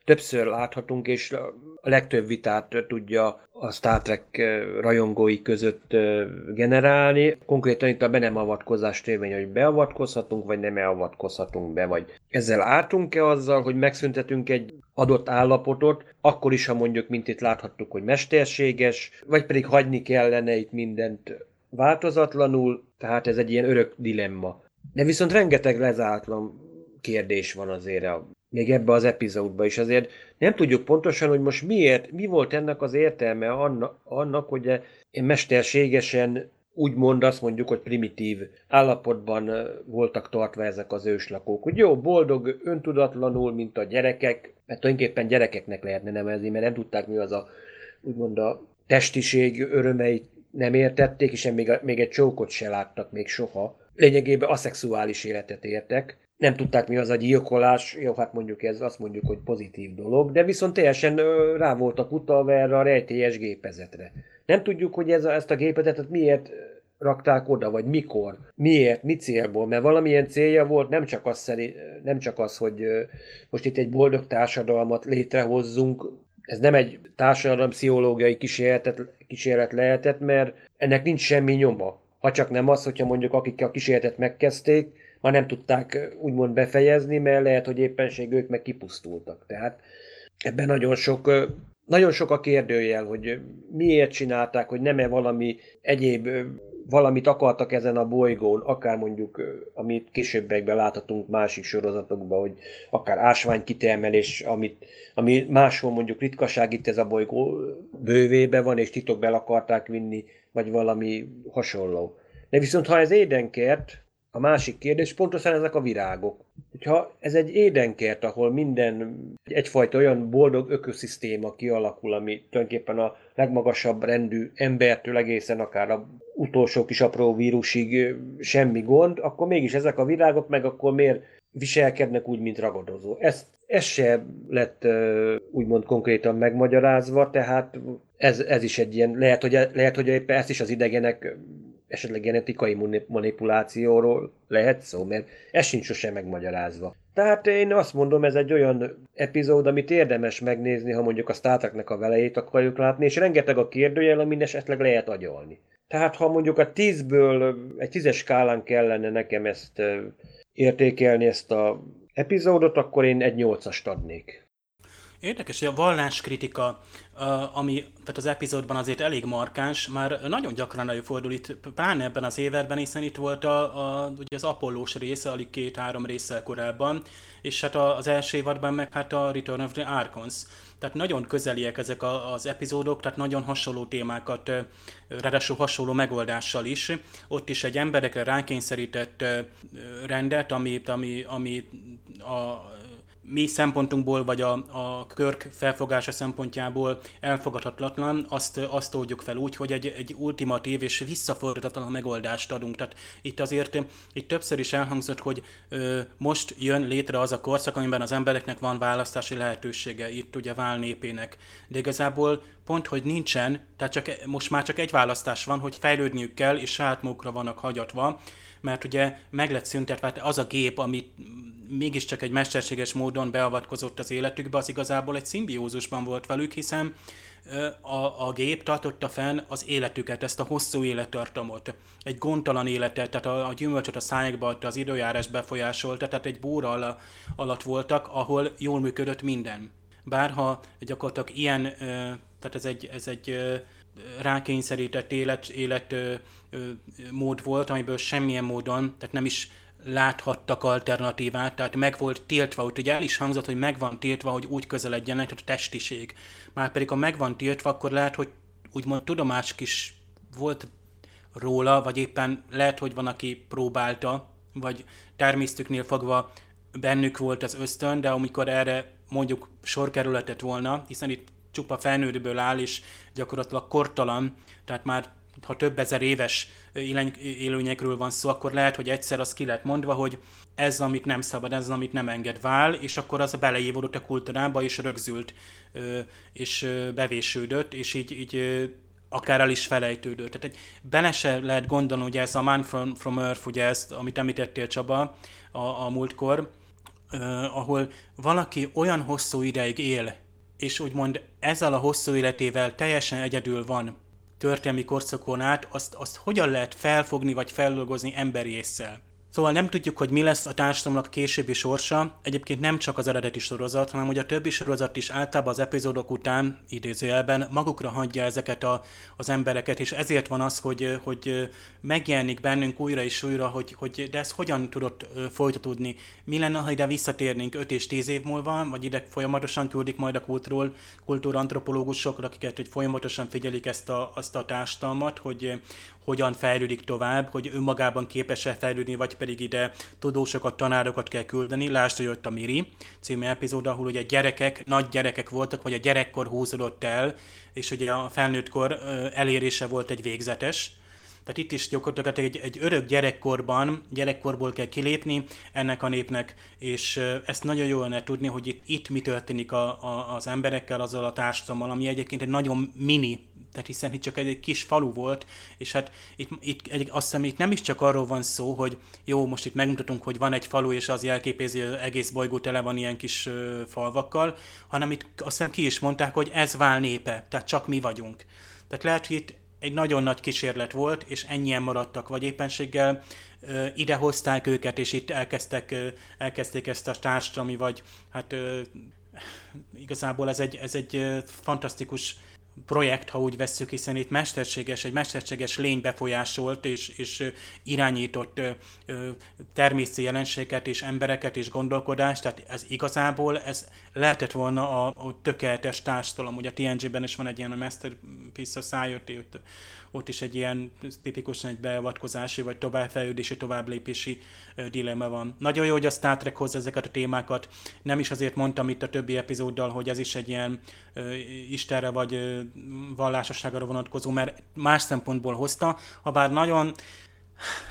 többször láthatunk, és a legtöbb vitát tudja a Star Trek rajongói között generálni. Konkrétan itt a be nem avatkozás törvény, hogy beavatkozhatunk, vagy nem avatkozhatunk be, vagy ezzel ártunk-e azzal, hogy megszüntetünk egy adott állapotot, akkor is, ha mondjuk, mint itt láthattuk, hogy mesterséges, vagy pedig hagyni kellene itt mindent változatlanul, tehát ez egy ilyen örök dilemma. De viszont rengeteg lezártlan kérdés van azért a még ebbe az epizódba is. Azért nem tudjuk pontosan, hogy most miért, mi volt ennek az értelme annak, annak hogy mesterségesen úgymond azt mondjuk, hogy primitív állapotban voltak tartva ezek az őslakók. Hogy jó, boldog, öntudatlanul, mint a gyerekek, mert tulajdonképpen gyerekeknek lehetne nevezni, mert nem tudták mi az a, úgymond a testiség örömeit nem értették, és még, még egy csókot se láttak még soha. Lényegében aszexuális életet értek, nem tudták mi az a gyilkolás, jó, hát mondjuk ez azt mondjuk, hogy pozitív dolog, de viszont teljesen rá voltak utalva erre a rejtélyes gépezetre. Nem tudjuk, hogy ez a, ezt a gépezetet miért rakták oda, vagy mikor, miért, mi célból, mert valamilyen célja volt, nem csak az, szerint, nem csak az hogy most itt egy boldog társadalmat létrehozzunk, ez nem egy társadalom pszichológiai kísérlet, kísérlet lehetett, mert ennek nincs semmi nyoma. Ha csak nem az, hogyha mondjuk akik a kísérletet megkezdték, ma nem tudták úgymond befejezni, mert lehet, hogy éppenség ők meg kipusztultak. Tehát ebben nagyon sok, nagyon sok a kérdőjel, hogy miért csinálták, hogy nem-e valami egyéb valamit akartak ezen a bolygón, akár mondjuk, amit későbbekben láthatunk másik sorozatokban, hogy akár ásványkitermelés, amit, ami máshol mondjuk ritkaság itt ez a bolygó bővébe van, és titokbe akarták vinni, vagy valami hasonló. De viszont ha ez édenkert, a másik kérdés pontosan ezek a virágok. Hogyha ez egy édenkert, ahol minden egyfajta olyan boldog ökoszisztéma kialakul, ami tulajdonképpen a legmagasabb rendű embertől egészen akár a utolsó kis apró vírusig semmi gond, akkor mégis ezek a virágok meg akkor miért viselkednek úgy, mint ragadozó. Ez, ez se lett úgymond konkrétan megmagyarázva, tehát ez, ez is egy ilyen, lehet, hogy, lehet, hogy éppen ezt is az idegenek esetleg genetikai manipulációról lehet szó, mert ez sincs sosem megmagyarázva. Tehát én azt mondom, ez egy olyan epizód, amit érdemes megnézni, ha mondjuk a Star a velejét akarjuk látni, és rengeteg a kérdőjel, amin esetleg lehet agyalni. Tehát ha mondjuk a tízből egy tízes skálán kellene nekem ezt értékelni, ezt a epizódot, akkor én egy nyolcast adnék. Érdekes, hogy a valláskritika, ami tehát az epizódban azért elég markáns, már nagyon gyakran előfordul itt, pláne ebben az évadban, hiszen itt volt a, a, ugye az Apollós része, alig két-három résszel korábban, és hát az első évadban meg hát a Return of the Archons. Tehát nagyon közeliek ezek az epizódok, tehát nagyon hasonló témákat, ráadásul hasonló megoldással is. Ott is egy emberekre rákényszerített rendet, ami, ami, ami a mi szempontunkból, vagy a, a körk felfogása szempontjából elfogadhatatlan, azt, azt oldjuk fel úgy, hogy egy, egy ultimatív és visszafordítatlan megoldást adunk. Tehát itt azért itt többször is elhangzott, hogy ö, most jön létre az a korszak, amiben az embereknek van választási lehetősége, itt ugye vál népének. De igazából pont, hogy nincsen, tehát csak, most már csak egy választás van, hogy fejlődniük kell, és saját magukra vannak hagyatva, mert ugye meg lett szüntetve hát az a gép, amit mégiscsak egy mesterséges módon beavatkozott az életükbe, az igazából egy szimbiózusban volt velük, hiszen a, a gép tartotta fenn az életüket, ezt a hosszú élettartamot. Egy gondtalan életet, tehát a, a gyümölcsöt a szájukba adta, az időjárás befolyásolta, tehát egy bóra alatt voltak, ahol jól működött minden. Bárha gyakorlatilag ilyen, tehát ez egy, ez egy rákényszerített élet, élet mód volt, amiből semmilyen módon, tehát nem is láthattak alternatívát, tehát meg volt tiltva, hogy ugye el is hangzott, hogy meg van tiltva, hogy úgy közeledjenek, tehát a testiség. Már pedig ha meg van tiltva, akkor lehet, hogy úgymond tudomásuk is volt róla, vagy éppen lehet, hogy van, aki próbálta, vagy természtüknél fogva bennük volt az ösztön, de amikor erre mondjuk sor kerületett volna, hiszen itt csupa felnőttből áll, és gyakorlatilag kortalan, tehát már ha több ezer éves élőnyekről van szó, akkor lehet, hogy egyszer az ki lett mondva, hogy ez, amit nem szabad, ez, amit nem enged vál, és akkor az beleévodott a kultúrába, és rögzült, és bevésődött, és így, így akár el is felejtődött. Tehát egy, bele se lehet gondolni, hogy ez a Man from, from Earth, ugye ezt, amit említettél Csaba a, a múltkor, uh, ahol valaki olyan hosszú ideig él, és úgymond ezzel a hosszú életével teljesen egyedül van történelmi korszakon át, azt, azt hogyan lehet felfogni vagy feldolgozni emberi észsel. Szóval nem tudjuk, hogy mi lesz a társadalomnak későbbi sorsa. Egyébként nem csak az eredeti sorozat, hanem hogy a többi sorozat is általában az epizódok után, idézőjelben, magukra hagyja ezeket a, az embereket, és ezért van az, hogy, hogy megjelenik bennünk újra és újra, hogy, hogy de ez hogyan tudott folytatódni. Mi lenne, ha ide visszatérnénk 5 és 10 év múlva, vagy ide folyamatosan küldik majd a kultúról, kultúrantropológusok, akiket hogy folyamatosan figyelik ezt a, azt a társadalmat, hogy, hogyan fejlődik tovább, hogy önmagában képes-e fejlődni, vagy pedig ide tudósokat, tanárokat kell küldeni. Lásd, hogy ott a Miri című epizód, ahol ugye gyerekek, nagy gyerekek voltak, vagy a gyerekkor húzódott el, és ugye a felnőttkor elérése volt egy végzetes. Tehát itt is gyakorlatilag egy, egy örök gyerekkorban, gyerekkorból kell kilépni ennek a népnek, és ezt nagyon jól lenne tudni, hogy itt, itt mi történik a, a, az emberekkel, azzal a társadalommal, ami egyébként egy nagyon mini tehát hiszen itt csak egy, egy kis falu volt, és hát itt, itt egy, azt hiszem itt nem is csak arról van szó, hogy jó, most itt megmutatunk, hogy van egy falu, és az jelképezi, hogy egész bolygó tele van ilyen kis ö, falvakkal, hanem itt azt hiszem ki is mondták, hogy ez vál népe, tehát csak mi vagyunk. Tehát lehet, hogy itt egy nagyon nagy kísérlet volt, és ennyien maradtak, vagy éppenséggel ö, ide hozták őket, és itt elkezdtek, ö, elkezdték ezt a társadalmi, vagy hát ö, igazából ez egy, ez egy fantasztikus projekt, ha úgy vesszük, hiszen itt mesterséges, egy mesterséges lény befolyásolt és, és irányított természeti jelenséget és embereket és gondolkodást, tehát ez igazából ez lehetett volna a, a tökéletes társadalom. Ugye a TNG-ben is van egy ilyen a Masterpiece Society, ott ott is egy ilyen tipikusan egy beavatkozási vagy továbbfejlődési, továbblépési dilemma van. Nagyon jó, hogy a Star Trek hozza ezeket a témákat. Nem is azért mondtam itt a többi epizóddal, hogy ez is egy ilyen uh, istenre vagy uh, vallásosságra vonatkozó, mert más szempontból hozta, ha bár nagyon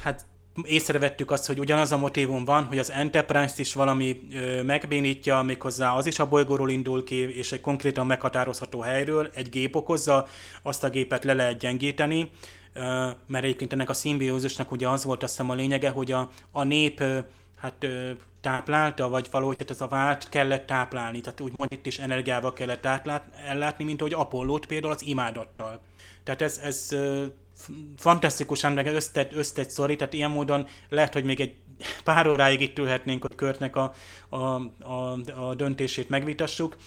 hát észrevettük azt, hogy ugyanaz a motivum van, hogy az Enterprise-t is valami ö, megbénítja, méghozzá az is a bolygóról indul ki, és egy konkrétan meghatározható helyről egy gép okozza, azt a gépet le lehet gyengíteni, ö, mert egyébként ennek a szimbiózusnak ugye az volt azt hiszem a lényege, hogy a, a nép ö, hát ö, táplálta, vagy valahogy tehát ez a vált kellett táplálni, tehát úgymond itt is energiával kellett átlát, ellátni, mint ahogy Apollót például az imádattal. Tehát ez, ez fantasztikusan meg összetett, összetett szori, tehát ilyen módon lehet, hogy még egy pár óráig itt ülhetnénk, hogy Körtnek a, a, a, a döntését megvitassuk.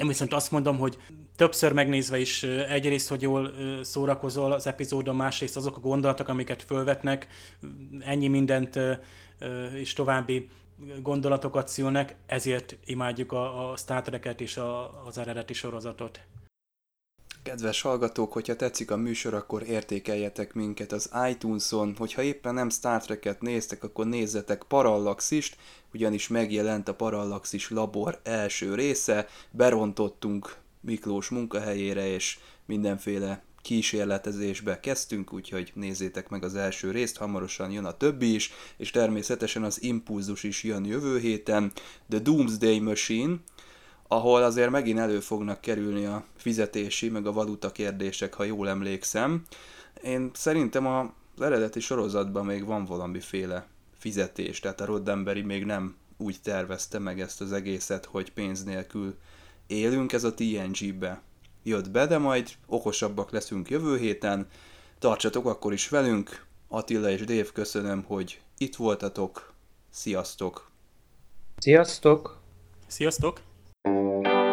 Én viszont azt mondom, hogy többször megnézve is egyrészt, hogy jól szórakozol az epizódon, másrészt azok a gondolatok, amiket fölvetnek, ennyi mindent és további gondolatokat szülnek, ezért imádjuk a, a Star Trek-et és a, az eredeti sorozatot. Kedves hallgatók, hogyha tetszik a műsor, akkor értékeljetek minket az iTunes-on, hogyha éppen nem Star Trek-et néztek, akkor nézzetek Parallaxist, ugyanis megjelent a Parallaxis labor első része, berontottunk Miklós munkahelyére, és mindenféle kísérletezésbe kezdtünk, úgyhogy nézzétek meg az első részt, hamarosan jön a többi is, és természetesen az Impulzus is jön jövő héten. The Doomsday Machine, ahol azért megint elő fognak kerülni a fizetési, meg a valuta kérdések, ha jól emlékszem. Én szerintem az eredeti sorozatban még van valamiféle fizetés, tehát a Roddenberry még nem úgy tervezte meg ezt az egészet, hogy pénz nélkül élünk, ez a TNG-be jött be, de majd okosabbak leszünk jövő héten. Tartsatok akkor is velünk. Attila és Dév, köszönöm, hogy itt voltatok. Sziasztok! Sziasztok! Sziasztok! Música